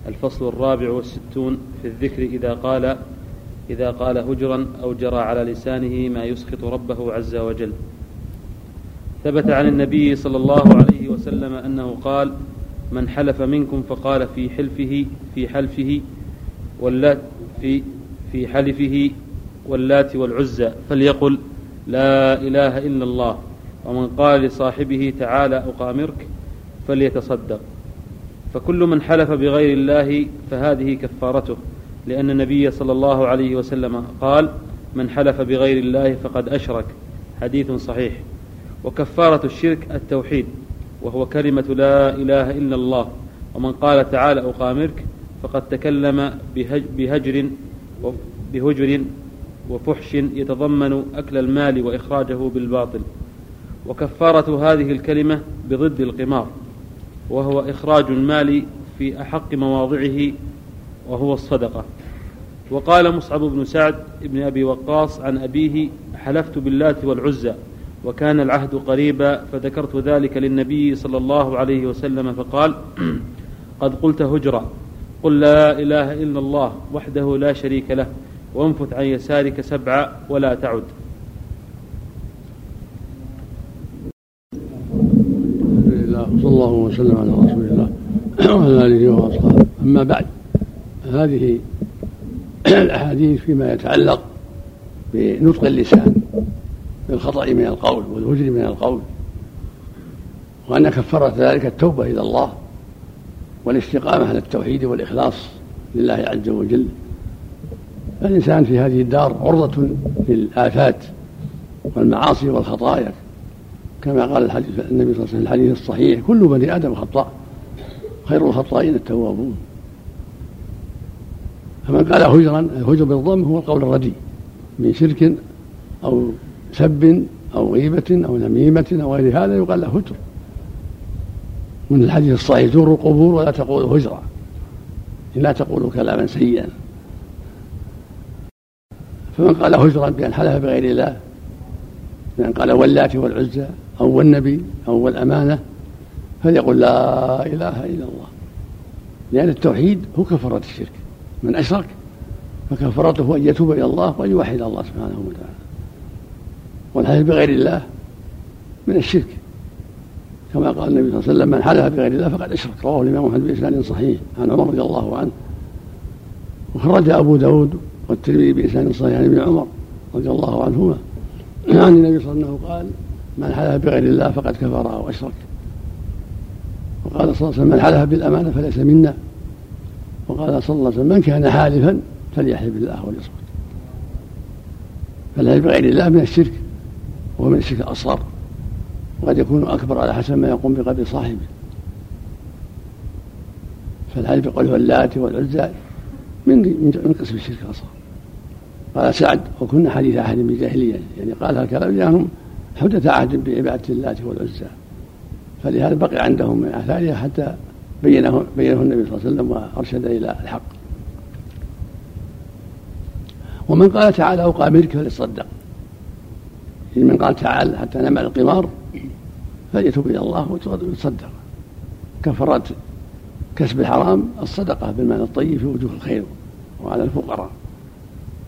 الفصل الرابع والستون في الذكر إذا قال إذا قال هجرا أو جرى على لسانه ما يسخط ربه عز وجل. ثبت عن النبي صلى الله عليه وسلم أنه قال من حلف منكم فقال في حلفه في حلفه في حلفه واللات والعزى فليقل لا إله إلا الله. ومن قال لصاحبه تعالى أقامرك فليتصدق. فكل من حلف بغير الله فهذه كفارته لأن النبي صلى الله عليه وسلم قال من حلف بغير الله فقد أشرك. حديث صحيح. وكفارة الشرك التوحيد وهو كلمة لا إله إلا الله. ومن قال تعالى أقامرك فقد تكلم بهجر بهجر وفحش يتضمن أكل المال وإخراجه بالباطل. وكفارة هذه الكلمة بضد القمار وهو إخراج المال في أحق مواضعه وهو الصدقة. وقال مصعب بن سعد بن أبي وقاص عن أبيه حلفت باللات والعزى وكان العهد قريبا فذكرت ذلك للنبي صلى الله عليه وسلم فقال قد قلت هجرا قل لا إله إلا الله وحده لا شريك له وانفث عن يسارك سبعا ولا تعد. وصلى الله وسلم على رسول الله وعلى آله وأصحابه. أما بعد هذه الأحاديث فيما يتعلق بنطق اللسان بالخطأ من القول والهجر من القول وأن كفارة ذلك التوبة إلى الله والاستقامة على التوحيد والإخلاص لله عز وجل. فالإنسان في هذه الدار عرضة للآفات والمعاصي والخطايا كما قال الحديث النبي صلى الله عليه وسلم الحديث الصحيح كل بني آدم خطاء خير الخطائين التوابون. فمن قال هجرا الهجر بالضم هو القول الرديء من شرك أو سب أو غيبة أو نميمة أو غير هذا يقال له هجر. من الحديث الصحيح زوروا القبور ولا تقولوا هجرا لا تقولوا كلاما سيئا. فمن قال هجرا بأن حلف بغير الله بأن قال واللات والعزى أو والنبي أو والأمانة فليقل لا إله إلا الله. لأن التوحيد هو كفارة الشرك. من أشرك فكفارته أن يتوب إلى الله وأن يوحد الله سبحانه وتعالى. والحلف بغير الله من الشرك. كما قال النبي صلى الله عليه وسلم من حلف بغير الله فقد أشرك. رواه الإمام أحمد بإسناد صحيح عن عمر رضي الله عنه. وخرج أبو داود والترمذي بإسناد صحيح عن ابن عمر رضي الله عنهما. عن النبي صلى الله عليه وسلم قال من حلف بغير الله فقد كفر أو أشرك. وقال صلى الله عليه وسلم من حلف بالأمانة فليس منا. وقال صلى الله عليه وسلم من كان حالفا فليحلف بالله وليصمت. فالحلف بغير الله من الشرك وهو من الشرك الأصغر. وقد يكون أكبر على حسب ما يقوم بقلب صاحبه. فالحلف بقوله اللات والعزى من من قسم الشرك الأصغر. قال سعد وكنا حديث عهد بالجاهلية يعني قال هالكلام لأنهم حدث عهد بعبادة اللات والعزى. فلهذا بقي عندهم من آثارها حتى بينه بينه النبي صلى الله عليه وسلم وأرشد إلى الحق. ومن قال تعالى أقامرك فليصدق يعني من قال تعالى حتى نعمل القمار فليتوب إلى الله ويتصدق. كفرات كسب الحرام الصدقة بالمال الطيب في وجوه الخير وعلى الفقراء.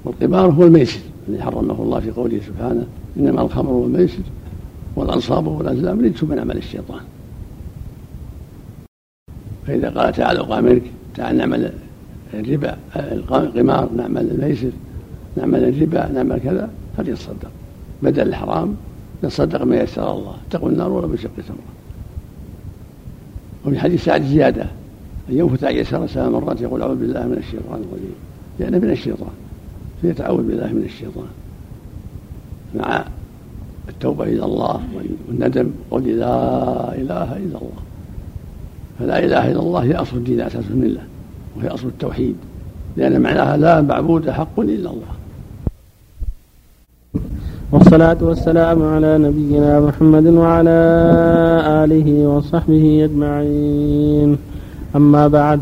والقمار هو الميسر الذي حرمه الله في قوله سبحانه إنما الخمر والميسر والأنصاب والأزلام رجس من عمل الشيطان. فإذا قال تعالى أقامرك تعال نعمل الربا القمار نعمل الميسر نعمل الربا نعمل كذا فليتصدق. بدل الحرام يتصدق ما يسر الله. تقوى النار ولا بشق تمره وفي حديث سعد زيادة. ان ينفث عن يسار سبع مرات يقول أعوذ بالله من الشيطان الرجيم. لأنه من الشيطان. فيتعوذ بالله من الشيطان. مع التوبة إلى الله والندم قول لا إله إلا الله. فلا إله إلا الله هي أصل الدين أساس الملة. وهي أصل التوحيد. لأن معناها لا معبود حق إلا الله. والصلاة والسلام على نبينا محمد وعلى آله وصحبه أجمعين. أما بعد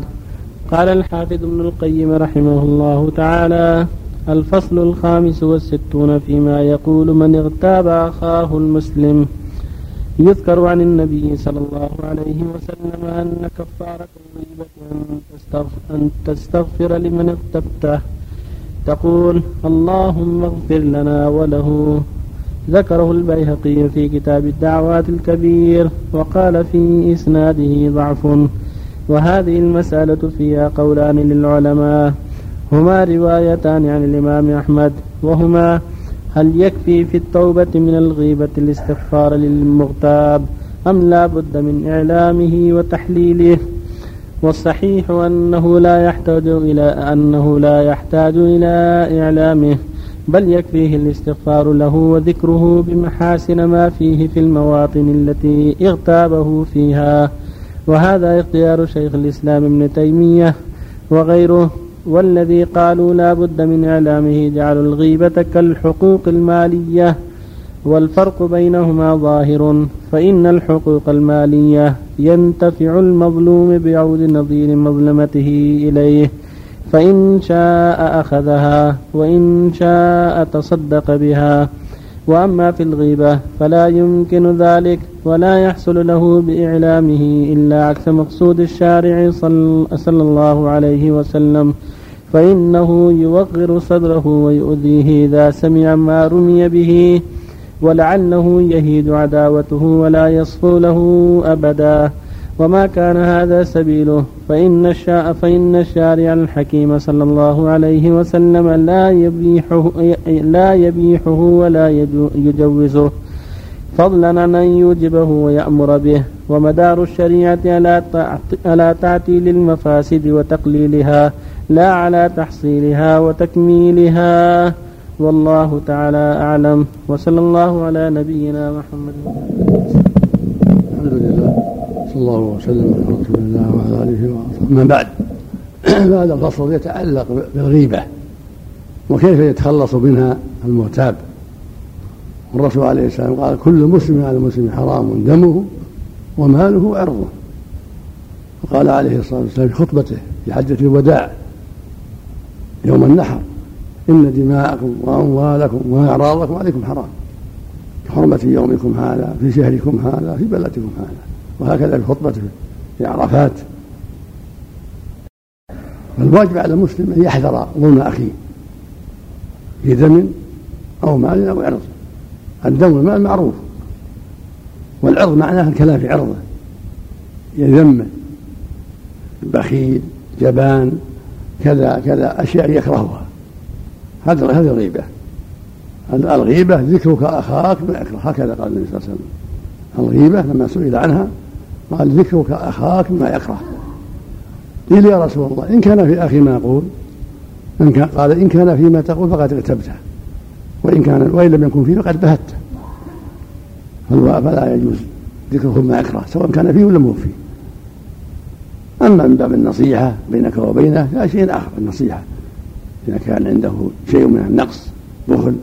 قال الحافظ ابن القيم رحمه الله تعالى الفصل الخامس والستون فيما يقول من اغتاب أخاه المسلم. يذكر عن النبي صلى الله عليه وسلم أن كفارة الغيبة أن تستغفر لمن اغتبته. تقول اللهم اغفر لنا وله. ذكره البيهقي في كتاب الدعوات الكبير وقال في إسناده ضعف. وهذه المسألة فيها قولان للعلماء. هما روايتان عن الإمام أحمد. وهما هل يكفي في التوبة من الغيبة الاستغفار للمغتاب؟ أم لا بد من إعلامه وتحليله؟ والصحيح أنه لا يحتاج إلى أنه لا يحتاج إلى إعلامه بل يكفيه الاستغفار له وذكره بمحاسن ما فيه في المواطن التي اغتابه فيها. وهذا اختيار شيخ الإسلام ابن تيمية وغيره والذي قالوا لا بد من إعلامه جعلوا الغيبة كالحقوق المالية. والفرق بينهما ظاهر فإن الحقوق المالية ينتفع المظلوم بعود نظير مظلمته إليه فإن شاء أخذها وإن شاء تصدق بها. وأما في الغيبة فلا يمكن ذلك ولا يحصل له بإعلامه إلا عكس مقصود الشارع صلى الله عليه وسلم. فإنه يوغر صدره ويؤذيه إذا سمع ما رمي به. ولعله يهيد عداوته ولا يصفو له أبدا. وما كان هذا سبيله. فإن الشاء فإن الشارع الحكيم صلى الله عليه وسلم لا يبيحه لا يبيحه ولا يجوزه. فضلا عن أن يوجبه ويأمر به. ومدار الشريعة على تعتيل المفاسد وتقليلها. لا على تحصيلها وتكميلها. والله تعالى أعلم. وصلى الله على نبينا محمد. الحمد لله صلى الله وسلم على رسول الله وعلى آله وصحبه أما بعد (clears throat) هذا الفصل يتعلق بالغيبة وكيف يتخلص منها المغتاب والرسول عليه السلام قال كل مسلم على مسلم حرام دمه وماله وعرضه وقال عليه الصلاة والسلام في خطبته في حجة الوداع يوم النحر إن دماءكم وأموالكم وأعراضكم عليكم حرام. كحرمة يومكم هذا في شهركم هذا في بلدكم هذا. وهكذا في خطبته في عرفات. فالواجب على المسلم أن يحذر ظلم أخيه في دم أو مال أو عرض. الدم والمال معروف. والعرض معناه الكلام في عرضه. يذمه بخيل جبان كذا كذا أشياء يكرهها. هذا هذه الغيبة. الغيبة ذكرك أخاك ما يكره هكذا قال النبي صلى الله عليه وسلم. الغيبة لما سئل عنها قال ذكرك أخاك ما يكره. قيل يا رسول الله إن كان في أخي ما أقول إن كان قال إن كان فيما تقول فقد اغتبته. وإن كان وإن لم يكن فيه فقد بهته فلا يجوز ذكره ما يكره سواء كان فيه ولا مو فيه. أما من باب النصيحة بينك وبينه لا شيء آخر النصيحة. إذا كان عنده شيء من النقص بخل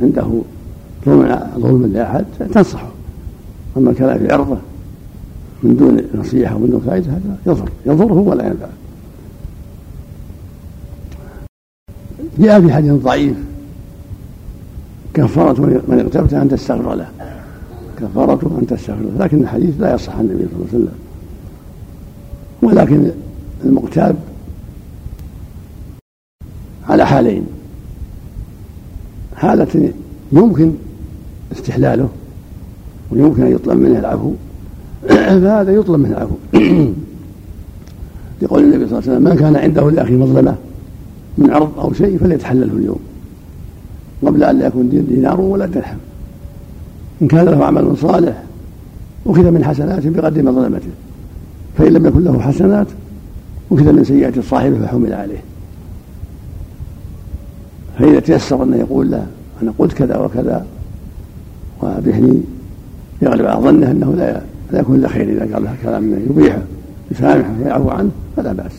عنده ظلم لأحد تنصحه. أما الكلام في عرضه من دون نصيحة ومن دون فائدة هذا يضر يضره ولا ينفع. جاء في حديث ضعيف. كفارة من اغتبت أن تستغفر له. كفارته أن تستغفر له. لكن الحديث لا يصح عن النبي صلى الله عليه وسلم. ولكن المغتاب على حالين. حالة يمكن استحلاله ويمكن أن يطلب منه العفو. (clears throat) فهذا يطلب منه العفو. (clears throat) يقول النبي صلى الله عليه وسلم من كان عنده لأخيه مظلمة من عرض أو شيء فليتحلله اليوم. قبل أن لا يكون دينار ولا درهم. إن كان له عمل صالح أخذ من حسناته بقدر مظلمته. فإن لم يكن له حسنات أخذ من سيئات صاحبه فحمل عليه. فإذا تيسر أن يقول له أنا قلت كذا وكذا وبهني يغلب على ظنه أنه لا لا يكون له خير إذا قال له كلام يبيحه يسامحه ويعفو عنه فلا بأس.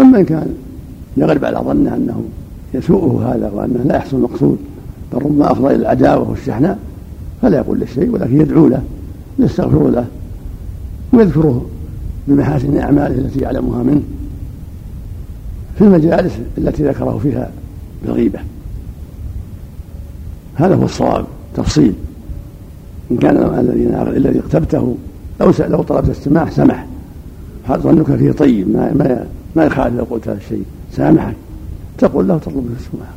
أما إن كان يغلب على ظنه أنه يسوءه هذا وأنه لا يحصل المقصود بل ربما أفضل إلى العداوة والشحناء فلا يقول له شيء ولكن يدعو له يستغفر له ويذكره بمحاسن أعماله التي يعلمها منه. في المجالس التي ذكره فيها بالغيبة هذا هو الصواب تفصيل. إن كان الذي الذي اغتبته لو لو طلبت السماح سمح. ظنك فيه طيب ما ما ما يخالف لو قلت هذا الشيء. سامحك. تقول له تطلب منه السماح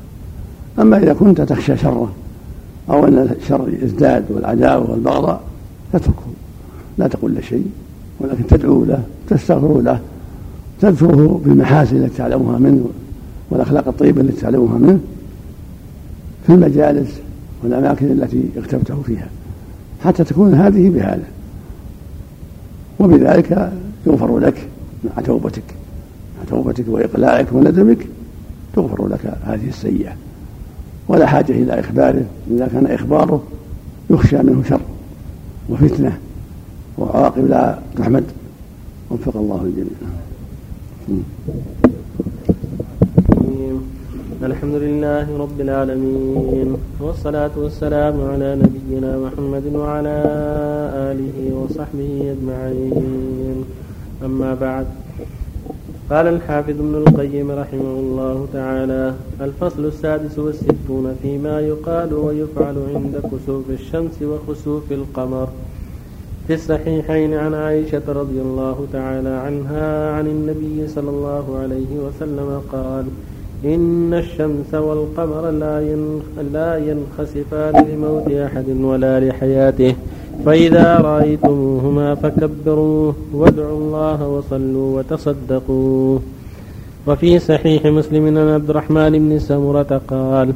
أما إذا كنت تخشى شره أو أن الشر يزداد والعداوة والبغضاء فتركه لا تقول له شيء. ولكن تدعو له تستغفر له تذكره بالمحاسن التي تعلمها منه. والأخلاق الطيبة التي تعلمها منه في المجالس والأماكن التي اغتبته فيها حتى تكون هذه بهذا. وبذلك يغفر لك مع توبتك مع توبتك وإقلاعك وندمك تغفر لك هذه السيئة. ولا حاجة إلى إخباره إذا كان إخباره يخشى منه شر وفتنة وعواقب لا تحمد. وفق الله الجميع. الحمد لله رب العالمين والصلاة والسلام على نبينا محمد وعلى آله وصحبه أجمعين. أما بعد قال الحافظ ابن القيم رحمه الله تعالى الفصل السادس والستون فيما يقال ويفعل عند كسوف الشمس وخسوف القمر. في الصحيحين عن عائشة رضي الله تعالى عنها عن النبي صلى الله عليه وسلم قال إن الشمس والقمر لا لا ينخسفان لموت أحد ولا لحياته. فإذا رأيتموهما فكبروا وادعوا الله وصلوا وتصدقوا. وفي صحيح مسلم عن عبد الرحمن بن سمرة قال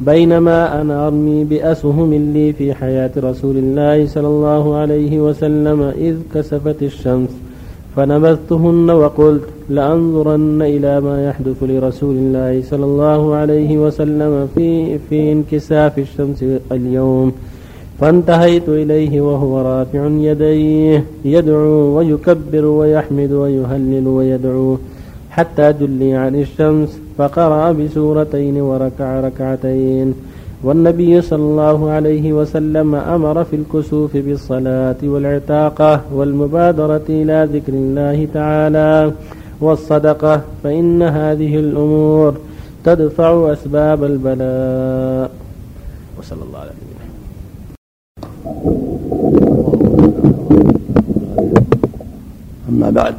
بينما أنا أرمي بأسهم لي في حياة رسول الله صلى الله عليه وسلم إذ كسفت الشمس فنبذتهن وقلت لأنظرن إلى ما يحدث لرسول الله صلى الله عليه وسلم في في انكساف الشمس اليوم. فانتهيت إليه وهو رافع يديه يدعو ويكبر ويحمد ويهلل ويدعو. حتى جلي عن الشمس فقرأ بسورتين وركع ركعتين. والنبي صلى الله عليه وسلم أمر في الكسوف بالصلاة والعتاقة والمبادرة إلى ذكر الله تعالى والصدقة فإن هذه الأمور تدفع أسباب البلاء. وصلى الله على نبينا أما بعد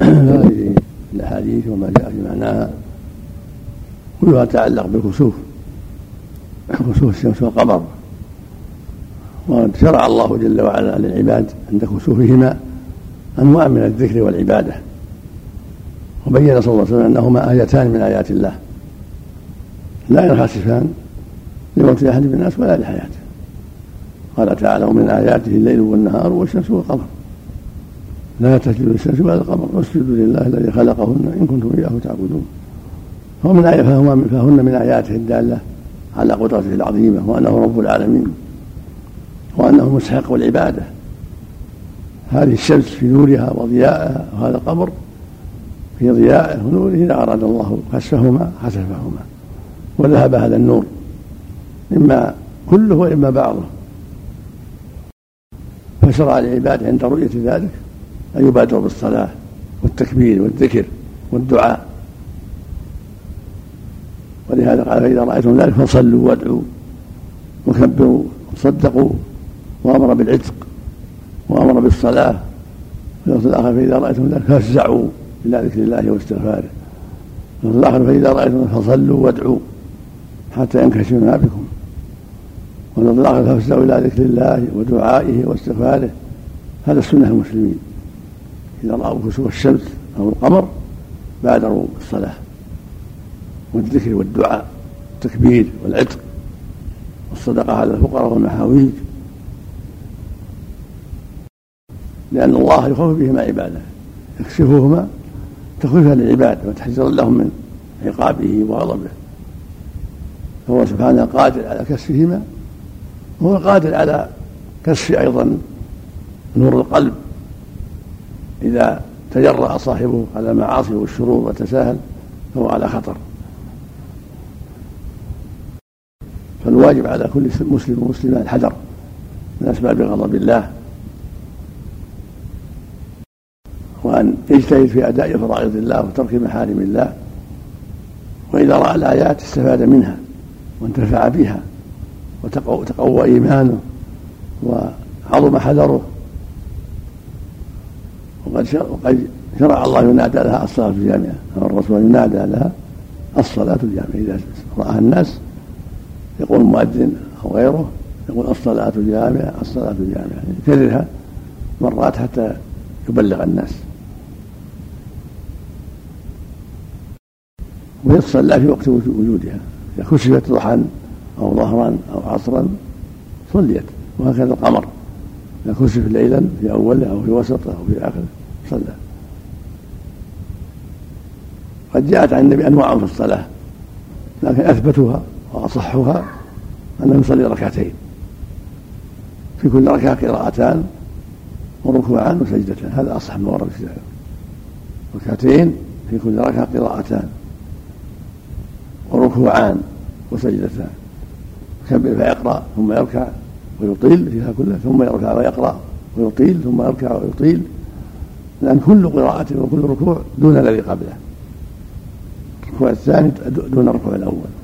هذه الأحاديث وما جاء في معناها كلها تتعلق بالكسوف. كسوف الشمس والقمر وقد شرع الله جل وعلا للعباد عند كسوفهما أنواع من الذكر والعبادة. وبين صلى الله عليه وسلم أنهما آيتان من آيات الله. لا ينخسفان لموت أحد من الناس ولا لحياته. قال تعالى ومن آياته الليل والنهار والشمس والقمر. لا تسجدوا للشمس ولا القمر واسجدوا لله الذي خلقهن إن كنتم إياه تعبدون. فمن آية فهن من آياته الدالة على قدرته العظيمة وأنه رب العالمين وأنه مستحق العبادة. هذه الشمس في نورها وضيائها وهذا القمر في ضيائه ونوره إذا أراد الله خسفهما خسفهما وذهب هذا النور إما كله وإما بعضه. فشرع للعباد عند رؤية ذلك أن يبادروا بالصلاة والتكبير والذكر والدعاء. ولهذا قال فإذا رأيتم ذلك فصلوا وادعوا وكبروا وصدقوا وأمر بالعتق وأمر بالصلاة في الآخر فإذا رأيتم ذلك فافزعوا إلى ذكر الله واستغفاره وفي الآخر فإذا رأيتم فصلوا وادعوا حتى ينكشف ما بكم وفي الآخر فافزعوا إلى ذكر الله ودعائه واستغفاره هذا السنة المسلمين إذا رأوا كسوف الشمس أو القمر بادروا بالصلاة والذكر والدعاء والتكبير والعتق والصدقة على الفقراء والمحاويج. لأن الله يخوف بهما عباده يكشفهما تخويفا للعباد وتحذيرا لهم من عقابه وغضبه. فهو سبحانه قادر على كشفهما وهو قادر على كشف أيضا نور القلب. إذا تجرأ صاحبه على المعاصي والشرور وتساهل فهو على خطر. فالواجب على كل مسلم ومسلمة الحذر من أسباب غضب الله وأن يجتهد في أداء فرائض الله وترك محارم الله وإذا رأى الآيات استفاد منها وانتفع بها وتقوى إيمانه وعظم حذره وقد شرع الله ينادى لها الصلاة الجامعة الرسول ينادى لها الصلاة الجامعة إذا رآها الناس يقول المؤذن أو غيره يقول الصلاة الجامعة الصلاة الجامعة يكررها مرات حتى يبلغ الناس. ويتصلى في وقت وجودها. إذا كشفت ضحى أو ظهرا أو عصرا صليت وهكذا القمر. إذا كشف ليلا في أوله أو في وسطه أو في آخره صلى. قد جاءت عن النبي أنواع في الصلاة لكن أثبتها وأصحها أنه يصلي ركعتين. في كل ركعة قراءتان وركوعان وسجدتان. هذا أصح ما ورد في ركعتين في كل ركعة قراءتان وركوعان وسجدتان. يكبر فيقرأ ثم يركع ويطيل فيها كلها ثم يركع ويقرأ ويطيل ثم يركع ويطيل. لأن كل قراءة وكل ركوع دون الذي قبله. الركوع الثاني دون الركوع الأول.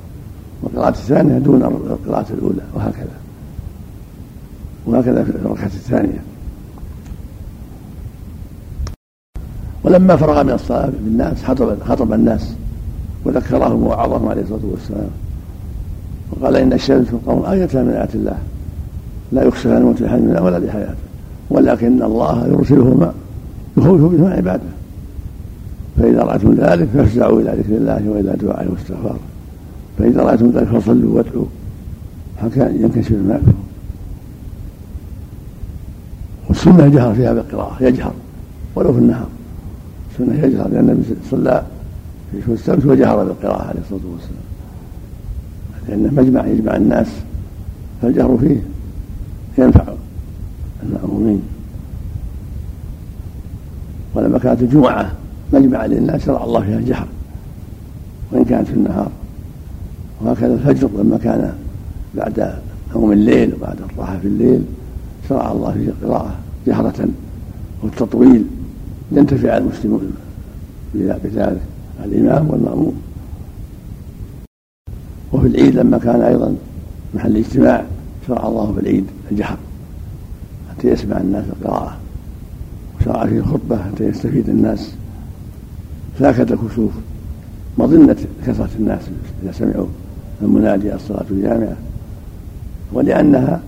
والقراءة الثانية دون القراءة الأولى وهكذا. وهكذا في الركعة الثانية. ولما فرغ من الصلاة بالناس خطب خطب الناس وذكرهم ووعظهم عليه الصلاة والسلام. وقال إن الشمس والقمر آية من آيات الله. لا يخشى الموت لحد ولا لحياته. ولكن الله يرسلهما يخوف بهما عباده. فإذا رأيتم ذلك فافزعوا إلى ذكر الله وإلى دعائه واستغفاره. فإذا رأيتم ذلك فصلوا وادعوا. حتى ينكشف ما بكم والسنة الجهر فيها بالقراءة يجهر ولو في النهار. السنة يجهر لأن النبي صلى في شهور السبت وجهر بالقراءة عليه الصلاة والسلام. لأنه مجمع يجمع الناس فالجهر فيه ينفع المأمومين ولما كانت الجمعة مجمع للناس شرع الله فيها الجهر. وإن كانت في النهار وهكذا الفجر لما كان بعد نوم الليل وبعد الراحة في الليل شرع الله فيه القراءة جهرة والتطويل ينتفع المسلمون بذلك الإمام والمأموم. وفي العيد لما كان أيضا محل اجتماع شرع الله في العيد الجهر حتى يسمع الناس القراءة وشرع فيه الخطبة حتى يستفيد الناس. ساكة الكسوف مظنة كثرة الناس إذا سمعوا المنادي الصلاة الجامعة. ولأنها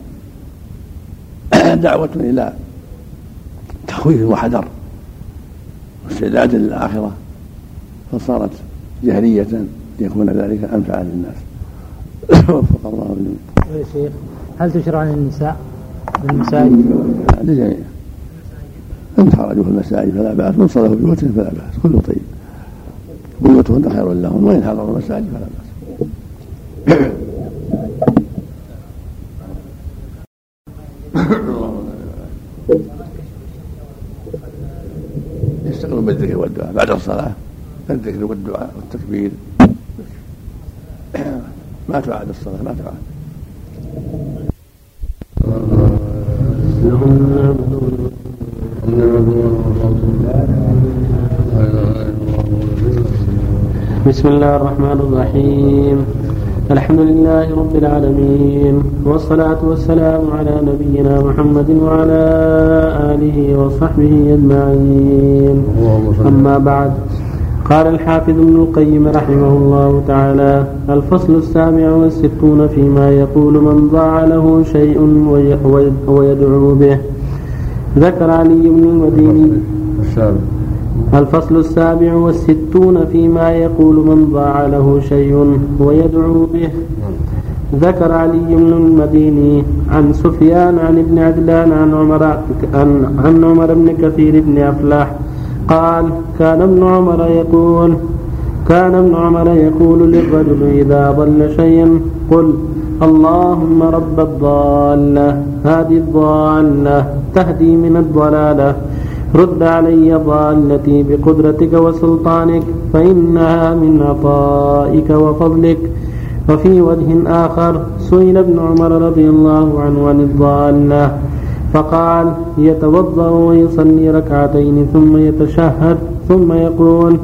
(clears throat) دعوة إلى تخويف وحذر واستعداد للآخرة فصارت جهرية ليكون ذلك أنفع للناس. (coughs) وفق الله يا شيخ هل تشرع للنساء بالمساجد؟ للجميع. إن خرجوا في المساجد فلا بأس وإن صلوا في بيوتهم فلا بأس. كله طيب. بيوتهن خير لهم وإن حضروا المساجد فلا بأس. يستغلون بالذكر والدعاء بعد الصلاة. الذكر والدعاء والتكبير. ما تعاد الصلاة ما تعاد. بسم الله الرحمن الرحيم. الحمد لله رب العالمين والصلاة والسلام على نبينا محمد وعلى آله وصحبه أجمعين. أما بعد قال الحافظ ابن القيم رحمه الله تعالى الفصل السابع والستون فيما يقول من ضاع له شيء ويدعو به ذكر علي بن المديني السابع الفصل السابع والستون فيما يقول من ضاع له شيء ويدعو به. ذكر علي بن المديني عن سفيان عن ابن عدلان عن عمر عن, عن عمر بن كثير بن أفلاح قال كان ابن عمر يقول كان ابن عمر يقول للرجل إذا ضل شيئا قل اللهم رب الضالة هذه الضالة تهدي من الضلالة. رد علي ضالتي بقدرتك وسلطانك فإنها من عطائك وفضلك. وفي وجه آخر سئل ابن عمر رضي الله عنه عن الضالة فقال يتوضأ ويصلي ركعتين ثم يتشهد ثم يقول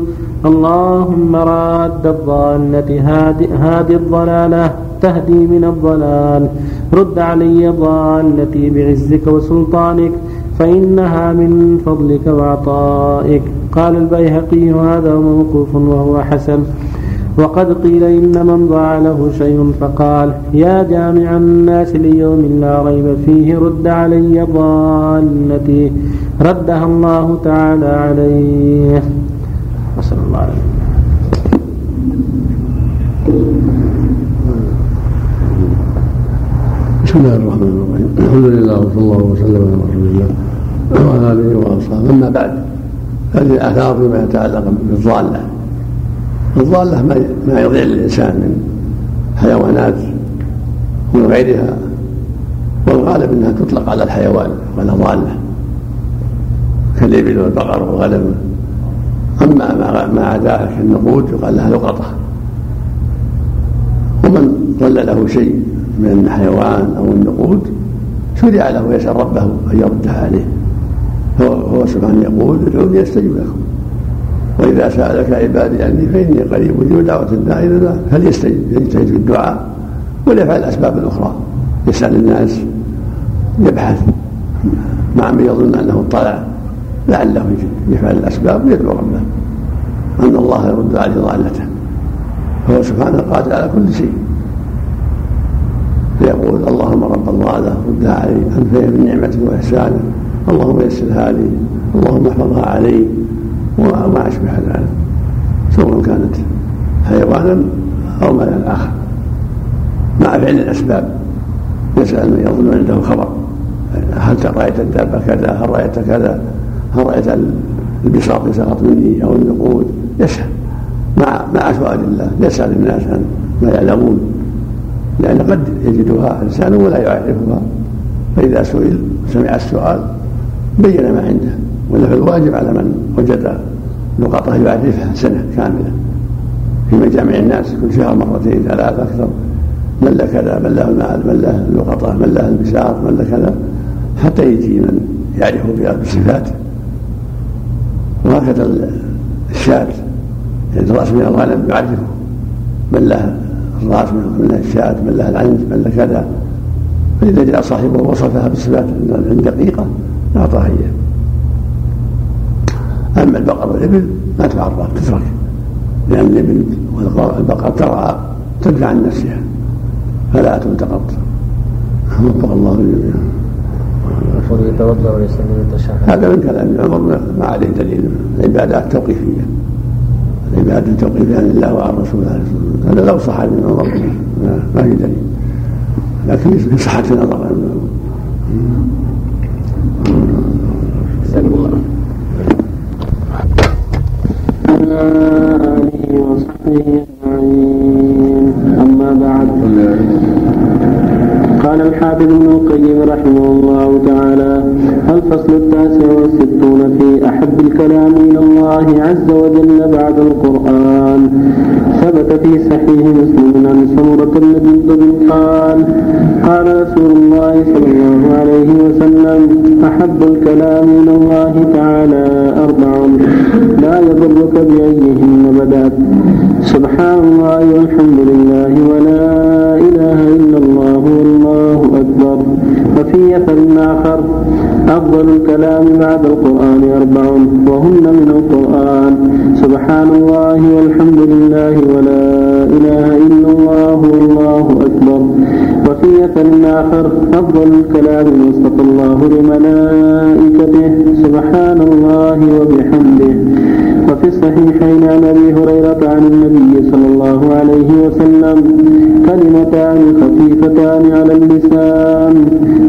اللهم راد الضالة هادي الضلالة تهدي من الضلال. رد علي ضالتي بعزك وسلطانك فإنها من فضلك وعطائك. قال البيهقي هذا موقوف وهو حسن. وقد قيل إن من ضاع له شيء فقال يا جامع الناس ليوم لا ريب فيه رد علي ضالتي. ردها الله تعالى عليه. وصلى الله عليه. بسم الله الرحمن الرحيم الحمد لله وصلى الله وسلم على رسول الله وعلى اله واصحابه اما بعد هذه الآثار فيما يتعلق بالضالة. الضالة ما يضيع للانسان من حيوانات ومن غيرها والغالب إنها تطلق على الحيوان ولا ضالة. كالإبل والبقر والغنم. أما ما عداها كالنقود يقال لها لقطة. ومن ضل له شيء من الحيوان أو النقود شرع له يسال ربه أن يردها عليه. هو سبحانه يقول ادعوني أستجب لكم. وإذا سألك عبادي عني فإني قريب أجيب دعوة الداعي إلى الله. فليستجب يجتهد في الدعاء؟ وليفعل الأسباب الأخرى. يسأل الناس يبحث مع من يظن أنه اطلع لعله يفعل الأسباب ويدعو ربه. أن الله يرد عليه ضالته فهو سبحانه قادر على كل شيء. فيقول اللهم رب الضاله ردها علي انت من نعمتك وإحسانك. اللهم يسرها لي اللهم احفظها علي. وما أشبه ذلك. سواء كانت حيوانا أو مالا اخر مع فعل الأسباب. يسأل من يظن عنده خبر. هل رايت الدابه كذا؟ هل رأيت كذا؟ هل رأيت البساط سقط مني أو النقود؟ يسأل. مع مع سؤال الله. يسأل الناس عن ما يعلمون. لأن قد يجدها إنسان ولا يعرفها. فإذا سئل سمع السؤال بين ما عنده ولا الواجب على من وجد لقطة يعرفها سنة كاملة. في مجامع الناس كل شهر مرتين ثلاث أكثر. من له كذا من له المال من له اللقطة من له البشار من له كذا. حتى يجي من يعرفه بصفاته وهكذا الشاة يعني الرأس من الغنم يعرفه. من له الرأس من له الشاة من له العنز من له كذا. فإذا جاء صاحبه وصفها بالصفات دقيقة أعطاها إياه أما البقر والإبل ما تعرف تترك. لأن الإبل والبقر ترعى تدفع عن نفسها. فلا تلتقط وفق الله جميعا هذا من كلام عمر ما عليه دليل. العبادات توقيفية. العبادة توقيفيه عن الله وعن رسوله. عليه الصلاه والسلام هذا لو صح عمر. ما في دليل. لكن في صحة النظر آله وصحبه أجمعين. أما بعد. قال الحافظ ابن القيم رحمه الله تعالى الفصل التاسع والستون في أحب الكلام إلى الله عز وجل بعد القرآن؟ ثبت في صحيح مسلم عن سمرة النبي قال قال رسول الله صلى الله عليه وسلم أحب الكلام إلى الله تعالى أربع لا يضرك بأيهن بدأت سبحان الله والحمد لله ولا إله إلا الله والله أكبر. وفي أثر آخر أفضل الكلام بعد القرآن أربع وهن من القرآن. سبحان الله والحمد لله ولا إله إلا الله والله أكبر. أثر آخر أفضل الكلام وصف الله بملائكته سبحان الله وبحمده. وفي الصحيحين عن أبي هريرة عن النبي صلى الله عليه وسلم كلمتان خفيفتان على اللسان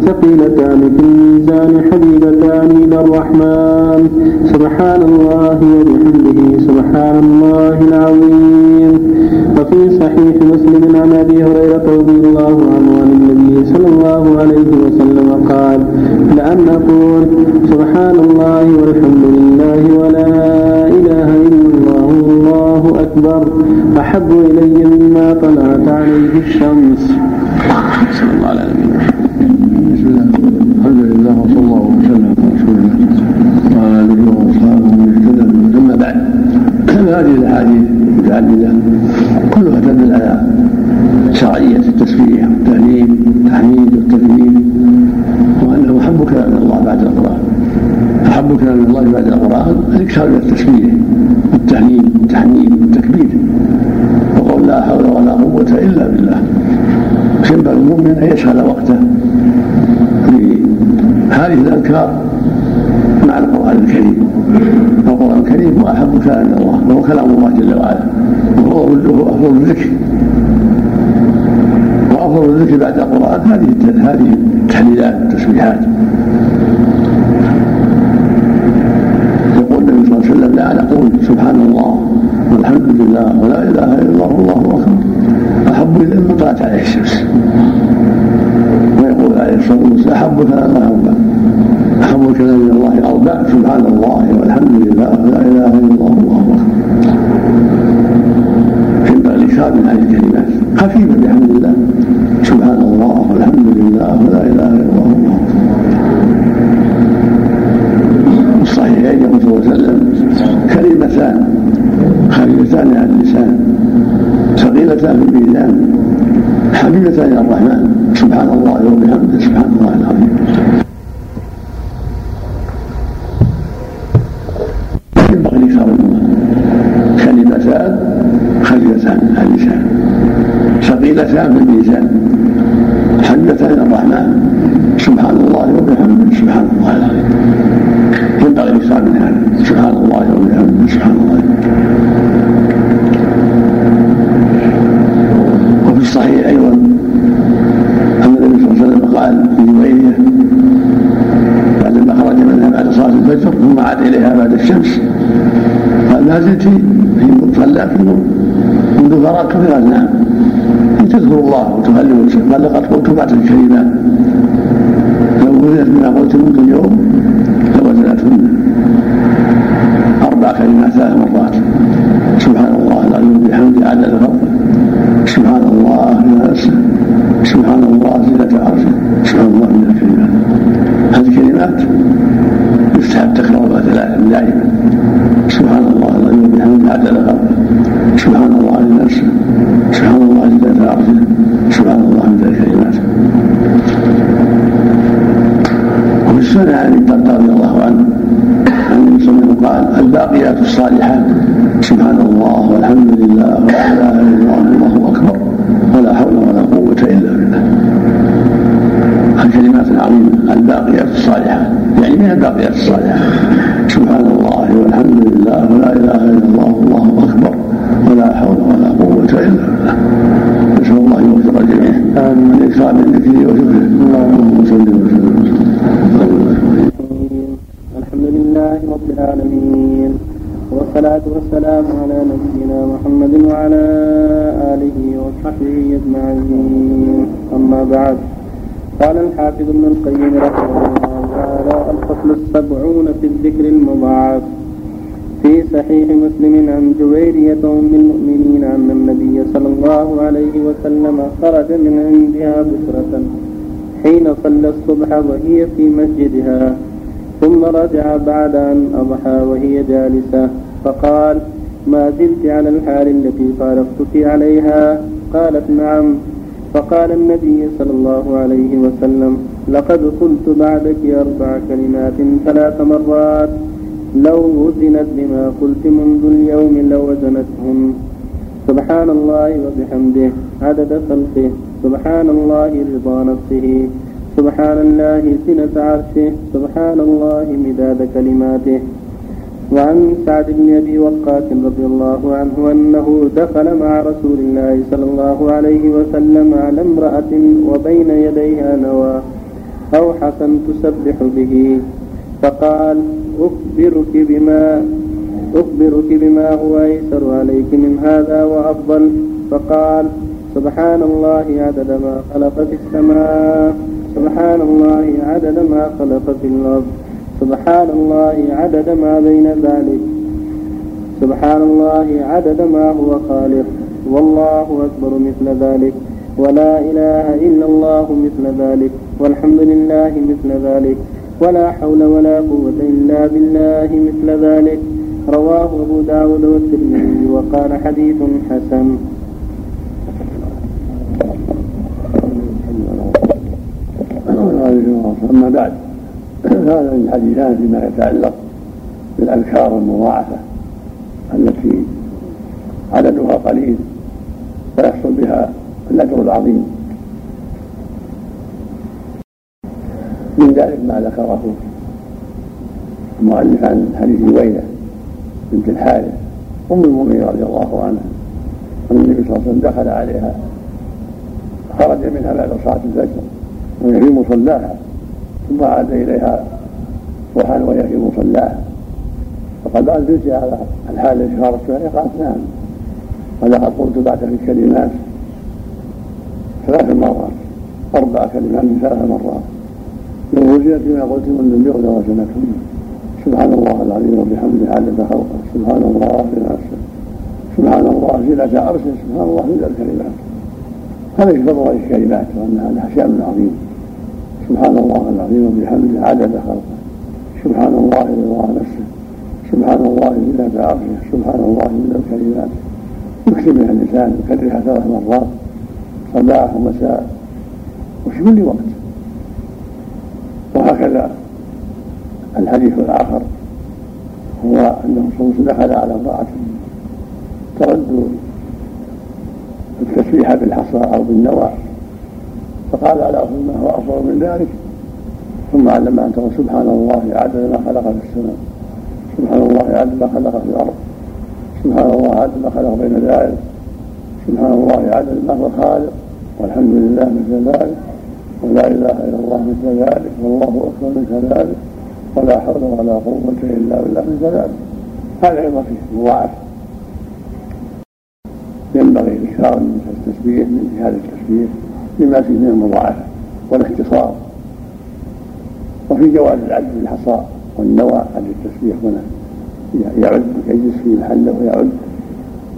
ثقيلتان في الميزان حبيبتان إلى الرحمن سبحان الله وبحمده سبحان الله العظيم. وفي صحيح مسلم عن أبي هريرة رضي الله عنه عن النبي صلى الله عليه وسلم قال لأن أقول سبحان الله والحمد لله ولا إله إلا الله والله أكبر أحب إلي مما طلعت عليه الشمس. صلى الله على نبينا بسم الله الحمد لله وصلى الله وسلم على رسول الله وعلى آله وأصحابه ومن اهتدى أما بعد (clears throat) هذه الأحاديث المتعدده كلها تدل على شرعيه التسبيح والتهليل والتحميد والتكبير وأنه أحب كلام الله بعد القرآن. أحب كلام الله بعد القرآن الإكثار من التسبيح والتهليل والتحميد والتكبير. وقول لا حول ولا قوة إلا بالله. ينبغي المؤمن أن يشغل وقته بهذه الأذكار مع القرآن الكريم. القرآن الكريم هو أحب كلام الله وهو كلام الله جل وعلا. وهو أفضل الذكر وأفضل الذكر. بعد القرآن هذه هذه التحليلات والتسبيحات يقول النبي صلى الله عليه وسلم لا نقول سبحان الله والحمد لله ولا إله إلا الله والله أكبر. أحب إلى ما طلعت عليه الشمس ويقول عليه الصلاة والسلام أحب كلام أحب الكلام إلى الله أربع. سبحان الله والحمد لله. ولا إله إلا الله والله اكبر ينبغي الاكثار من هذه الكلمات. خفيفة بحمد الله. سبحان الله والحمد لله. ولا إله إلا الله والله اكبر الصحيحين يقول صلى الله عليه وسلم كلمتان خفيفتان على اللسان ثقيلتان في الميزان حبيبتان إلى الرحمن. سبحان الله وبحمده. سبحان الله العظيم ينبغي الاكثار منهما كلمتان خفيفتان على اللسان ثقيلتان إلى الرحمن سبحان الله وبحمده سبحان الله العظيم ينبغي الاكثار من هذا سبحان الله وبحمده سبحان الله وفي الصحيح أيضا أن النبي صلى الله عليه وسلم قال في جويريه بعدما خرج منها بعد صلاة الفجر ثم عاد إليها بعد الشمس قال ما زلت في صلى في فراغ كثيرا نعم تذكر الله وتهلل قال لقد قلت بعد الكلمات لو وزنت بما قلت منذ اليوم لوزنتهن أربع كلمات ثلاث مرات. سبحان الله العظيم بحمده عدد خلقه سبحان الله نفسه سبحان الله زينة عرشه سبحان الله من الكلمات هذه كلمات يستحب تكرارها ثلاثا دائما. سبحان الله العظيم بحمده عدد خلقه سبحان الله نفسه سبحان الله زينة عرشه سبحان الله من الكلمات السنة عن ابي رضي الله عنه عن النبي صلى الله عليه وسلم قال الباقيات الصالحات سبحان الله والحمد لله ولا اله الا الله والله أكبر ولا حول ولا قوة إلا بالله. الكلمات العظيمة الباقيات الصالحات يعني من الباقيات الصالحات سبحان الله والحمد لله ولا إله إلا الله والله أكبر ولا حول ولا قوة إلا بالله. نسال الله يوفق الجميع من ذكره وشكره اللهم صل وسلم الحمد لله رب العالمين والصلاة والسلام على نبينا محمد وعلى آله وصحبه أجمعين. أما بعد قال الحافظ ابن القيم رحمه الله تعالى الفصل السبعون في الذكر المضاعف. صحيح مسلم عن جويرية أم المؤمنين أن النبي صلى الله عليه وسلم خرج من عندها بشرة حين صلى الصبح وهي في مسجدها ثم رجع بعد أن أضحى وهي جالسة فقال ما زلت على الحال التي فارقتك عليها؟ قالت نعم. فقال النبي صلى الله عليه وسلم لقد قلت بعدك أربع كلمات ثلاث مرات. لو وزنت بما قلت منذ اليوم لوزنتهن سبحان الله وبحمده. عدد خلقه. سبحان الله رضا نفسه. سبحان الله سنة عرشه. سبحان الله مداد كلماته. وعن سعد بن أبي وقاص رضي الله عنه أنه دخل مع رسول الله صلى الله عليه وسلم على امرأة وبين يديها نوى أو حسن تسبح به. فقال أخبرك بما أخبرك بما هو أيسر عليك من هذا وأفضل. فقال سبحان الله عدد ما خلق في السماء. سبحان الله عدد ما خلق في الأرض. سبحان الله عدد ما بين ذلك. سبحان الله عدد ما هو خالق. والله أكبر مثل ذلك. ولا إله إلا الله مثل ذلك. والحمد لله مثل ذلك. ولا حول ولا قوة إلا بالله مثل ذلك. رواه أبو داود والترمذي وقال حديث حسن. أما بعد هذا من حديثان فيما يتعلق بالأذكار المضاعفة التي عددها قليل فيحصل بها الأجر العظيم. من ذلك ما ذكره المؤلف عن حديث ويلة بنت الحارث أم المؤمنين رضي الله عنها. أن النبي صلى الله عليه وسلم دخل عليها خرج منها بعد صلاة الفجر وهي في مصلاها ثم عاد إليها وحال وهي في مصلاها فقد أنزلت على الحال التي خرجت عليها قالت نعم. ولقد قلت بعد الكلمات ثلاث مرات أربع كلمات ثلاث مرات. لو وزنت بما قلت من اليوم لوزنتهن سبحان الله العظيم وبحمده عدد خلقه. سبحان الله في نفسه سبحان الله زينة عرشه. سبحان الله في الكلمات. هذه فضل الكلمات وانها لها شان عظيم. سبحان الله العظيم وبحمده عدد خلقه. سبحان الله رضا نفسه سبحان الله زينة عرشه. سبحان الله من الكلمات. يكتب بها اللسان يكررها ثلاث مرات. صباح ومساء وفي كل وقت. وهكذا الحديث الآخر هو أنه صلى الله عليه وسلم دخل على امرأة ترد التسبيح بالحصى أو بالنوى فقال على ما هو أفضل من ذلك؟ ثم علم ان تقول سبحان الله عدد ما خلق في السماء سبحان الله عدد ما خلق في الأرض سبحان الله عدد ما خلق بين ذلك سبحان الله عدد ما هو خالق والحمد لله مثل ذلك ولا إله إلا الله مثل ذلك. والله أكبر مثل ذلك. ولا حول ولا قوة إلا بالله مثل ذلك. هذا أيضا فيه مضاعف ينبغي الإكثار من التسبيح من هذا التسبيح لما فيه من المضاعفة والاختصار. وفي جواز العد بالحصى والنوى عن التسبيح هنا. يعد يجلس في محله ويعد.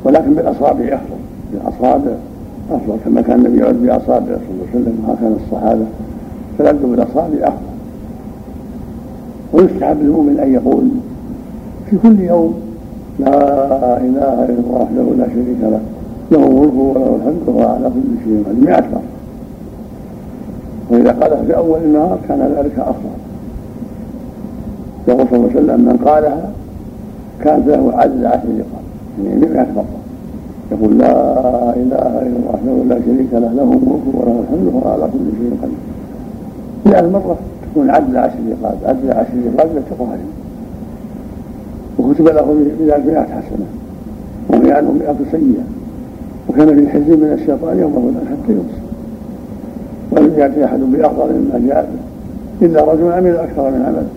ولكن بالأصابع أفضل. بالأصابع أفضل. كما كان النبي يعد باصابعه صلى الله عليه وسلم. وهكذا الصحابة. فالعد بالاصابع افضل ويستحب للمؤمن أن يقول في كل يوم لا إله إلا الله وحده لا شريك له له الملك وله الحمد وهو على كل شيء قدير. 100 مره وإذا قالها في أول النهار كان ذلك أفضل. يقول صلى الله عليه وسلم من قالها كانت له عدل عشر لقاء يعني 100 مره يقول لا إله إلا الله وحده لا شريك له له الملك وله الحمد وهو على كل شيء قدير. 100 مره تكون عدل عشر رقاب عدل عشر رقاب لا وكتب له ذلك مئة حسنة. وهي عنه مئة سيئة. وكان في حزب من الشيطان يوم حتى يمسك. ولم يأتي أحد بأفضل مما جاء به. إلا رجل عمل أكثر من عمله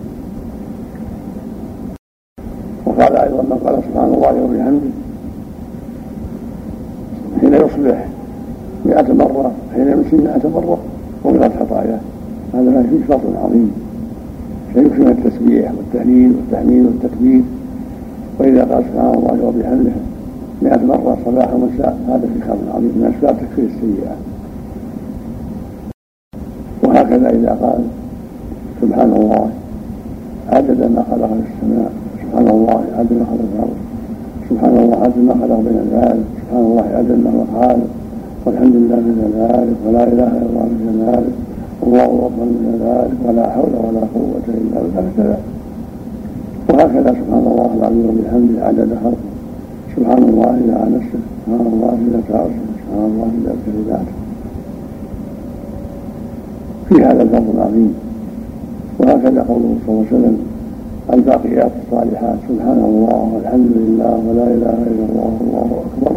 وقال أيضا من قال سبحان الله وبحمده حين يصبح مئة مرة حين يمسي مئة مرة ومن خطاياه هذا فيه فضل عظيم. من التسبيح والتهليل والتحميد والتكبير. وإذا قال سبحان الله وبحمده مئة مرة صباحا ومساء هذا في خير عظيم من أسباب تكفير السيئات وهكذا إذا قال سبحان الله عدد ما خلق في السماء. سبحان الله عدد ما خلق في الأرض. سبحان الله عدد ما خلق بين ذلك سبحان الله عدد ما هو خالق والحمد لله من ذلك ولا إله إلا الله من ذلك الله أكبر من ذلك ولا حول ولا قوة إلا بالله. كذا وهكذا سبحان الله العظيم وبحمده عدد خلقه سبحان الله إذا نفسه. سبحان الله إذا تعرشه سبحان الله إذا كلماته في هذا الفضل العظيم. وهكذا قوله صلى الله عليه وسلم الباقيات الصالحات. سبحان الله والحمد لله ولا إله إلا الله والله أكبر.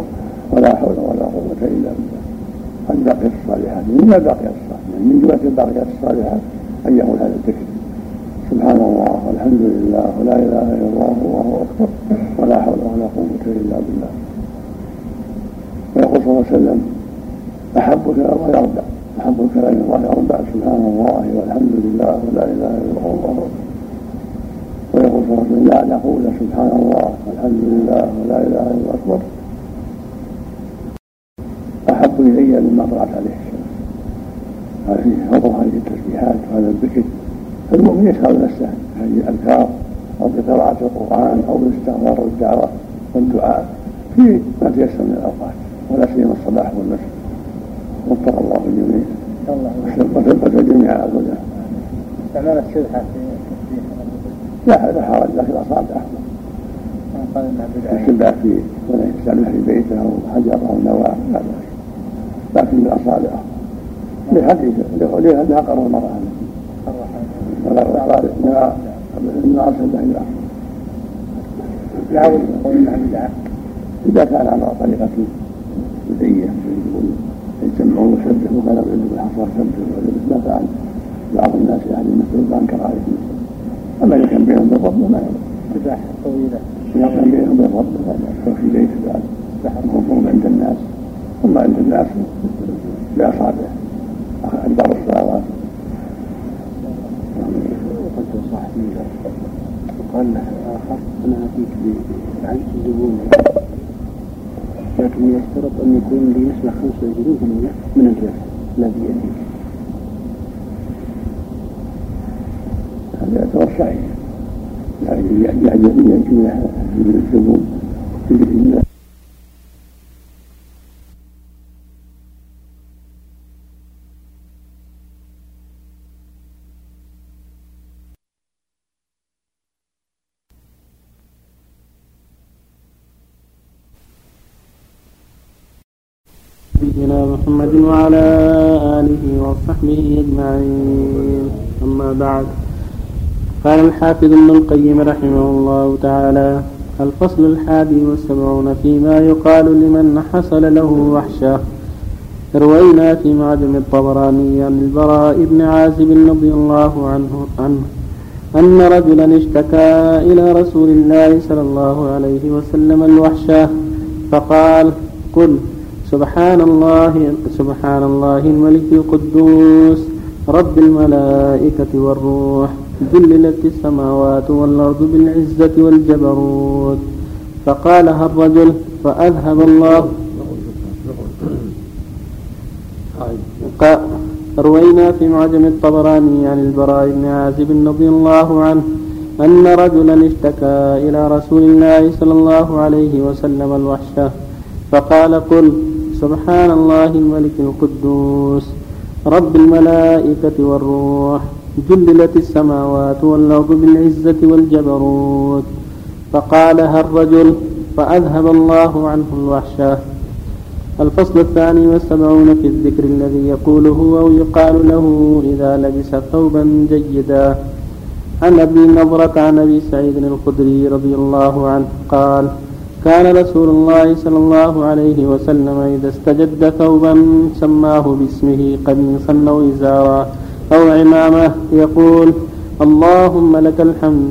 ولا حول ولا قوة إلا بالله. الباقيات الصالحات. من الباقيات الصالحات؟ من جمله الباقيات الصالحات أن يقول هذا الذكر. سبحان الله والحمد لله ولا إله إلا الله والله أكبر ولا حول ولا قوة إلا بالله. ويقول صلى الله عليه وسلم أحب إلى الله أربع أحب الكلام إلى الله أربع سبحان الله والحمد لله ولا إله إلا الله والله أكبر. ويقول صلى الله عليه وسلم لا نقول سبحان الله والحمد لله ولا إله إلا الله. اكبر أحب إلي مما طلعت عليه. فيه فضل هذه التسبيحات وهذا الذكر. فالمؤمن يسأل نفسه هذه الأذكار أو بقراءة القرآن أو بالاستغفار والدعوة والدعاء في ما تيسر من الأوقات ولا سيما الصباح والمساء. وفق الله الجميع. وثبت الجميع على الهدى استعمال السبحة في لا لا حرج لكن الأصابع أفضل قال في ولا يستعملها في بيته أو حجر أو نواة لا. بأس لكن الأصابع أفضل لحديث لأنها قرر المرأة. ولا قال لا ابن ارسل إلى لا يقول انها بدعة إذا كان على طريقة بدعيه يقول يجتمعون ويسبحوا وكان يعد بالحصى يسبح ما فعل بعض الناس يعني مثل ما انكر عليه أما إذا كان بينهم بالضبط ما سباحة طويلة إذا كان بينهم بالضبط فلا في بيت بعد مفهوم عند الناس. ثم عند الناس اكبر الصلوات وقال له آخر أنا أتيك بعين الزبون لكن يشترط أن يكون لي نسبة 25% من الربح الذي يأتيك هذا يعتبر صحيح يعني يعجب من الزبون بذكر الله نبينا محمد وعلى آله وصحبه أجمعين. أما بعد قال الحافظ ابن القيم رحمه الله تعالى الفصل الحادي والسبعون فيما يقال لمن حصل له وحشة. روينا في معجم الطبراني عن البراء بن عازب رضي الله عنه عنه أن رجلا اشتكى إلى رسول الله صلى الله عليه وسلم الوحشة فقال قل سبحان الله سبحان الله الملك القدوس رب الملائكة والروح ذللت السماوات والأرض بالعزة والجبروت. فقالها الرجل فأذهب الله. روينا في معجم الطبراني عن البراء بن عازب رضي الله عنه أن رجلا اشتكى إلى رسول الله صلى الله عليه وسلم الوحشة فقال قل سبحان الله الملك القدوس رب الملائكة والروح جللت السماوات والأرض بالعزة والجبروت. فقالها الرجل فأذهب الله عنه الوحشة. الفصل الثاني والسبعون في الذكر الذي يقوله أو يقال له إذا لبس ثوبا جيدا. عن أبي نضرة عن أبي سعيد الخدري رضي الله عنه قال كان رسول الله صلى الله عليه وسلم إذا استجد ثوبا سماه باسمه قميصا أو إزارا أو عمامة يقول اللهم لك الحمد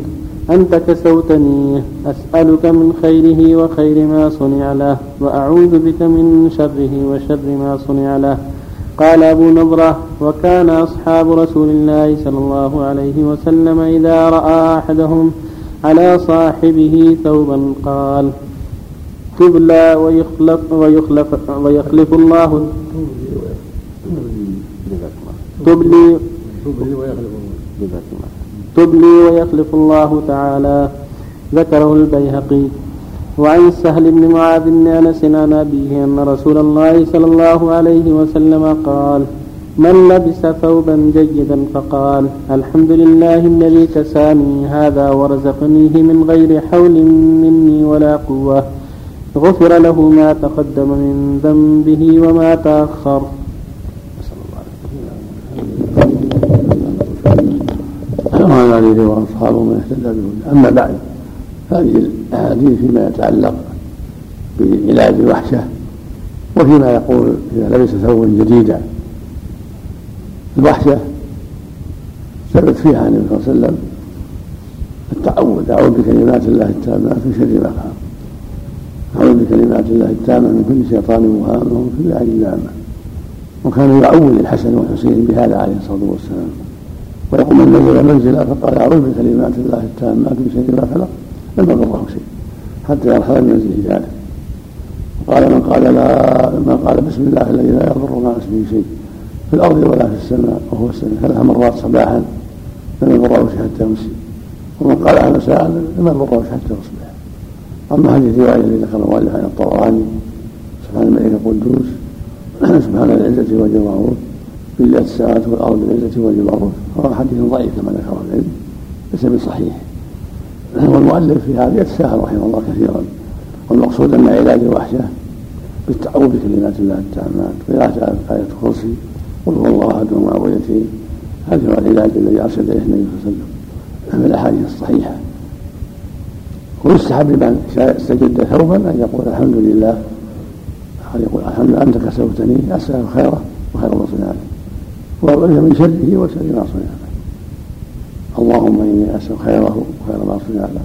أنت كسوتني أسألك من خيره وخير ما صنع له وأعوذ بك من شره وشر ما صنع له. قال أبو نضرة وكان أصحاب رسول الله صلى الله عليه وسلم إذا رأى أحدهم على صاحبه ثوبا قال تبلى ويخلف ويخلف ويخلف الله. تبلي تبلي ويخلف الله تعالى. ذكره البيهقي. وعن سهل بن معاذ بن أنس عن أبيه أن رسول الله صلى الله عليه وسلم قال من لبس ثوبا جيدا فقال الحمد لله الذي كساني. هذا ورزقنيه من غير حول مني ولا قوة. غفر له ما تقدم من ذنبه وما تأخر. وعن عليه وأصحابه من اهتدى بهدى أما بعد هذه الأحاديث فيما يتعلق بعلاج الوحشه وفيما يقول إذا لبس ثوبا جديدا. الوحشة ثبت فيها عن النبي صلى الله عليه وسلم التعوذ أعوذ بكلمات الله التامات من شر ما خلق. أعوذ بكلمات الله التامة من كل شيطان وهامه ومن كل عين لامة. وكان يعوذ الحسن والحسين بهذا عليه الصلاة والسلام. ويقول من نزل منزلا فقال أعوذ بكلمات الله التامات من شر ما خلق. لم يضره شيء حتى يرحل من منزله ذلك. وقال من قال لا من قال بسم الله الذي لا يضر مع اسمه شيء في الأرض ولا في السماء وهو السميع. ثلاث مرات صباحا لم يضره شيء حتى يمسي ومن قالها مساء لم يضره شيء حتى يصبح. أما هذه الرواية التي ذكر المؤلف عن الطبراني سبحان الملك القدوس (clears throat) سبحان العزة والجبروت بالله السماوات والأرض بالعزه والجبروت هو حديث ضعيف كما ذكر العلم ليس بصحيح. (clears throat) والمؤلف في هذا يتساهل رحمه الله كثيرا. والمقصود أن علاج الوحشه بالتعوذ بكلمات الله التامات وقراءة آية الكرسي قل هو الله أحد ومعوذتين هذا هو العلاج الذي أرشد إليه النبي صلى الله عليه وسلم. (clears throat) من الأحاديث الصحيحة. ويستحب لمن استجد ثوبا أن يقول الحمد لله. أن يقول الحمد لله أنت كسوتني أسأل خيره وخير ما صنع وأعوذ من شره وشر ما صنع له اللهم إني أسأل خيره وخير ما صنع له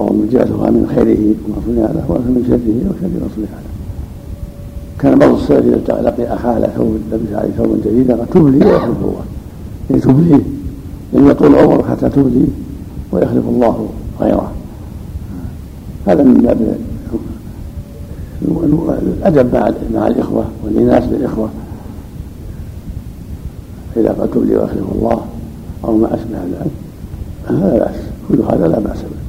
اللهم جاءتها من خيره وما صنع له وأعوذ من شره وشر ما صنع له كان بعض السلف إذا لقي أخاه على ثوب لبس عليه ثوب جديد قال تبلي ويخلف الله. يعني تبليه يعني يطول عمرك حتى تبلي ويخلف الله غيره هذا من باب الأدب مع الإخوة والاناس بالاخوه فاذا قال تبلي ويخلف الله أو ما أشبه ذلك فلا باس كل هذا لا بأس به.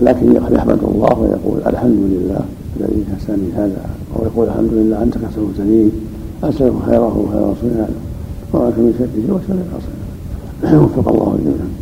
ولكن يحمد الله ويقول الحمد لله الذي كساني هذا ويقول الحمد لله أنت كسوتني اسالك خيره وخير رسول هذا وراك من شره وشر ما وفق الله الجميع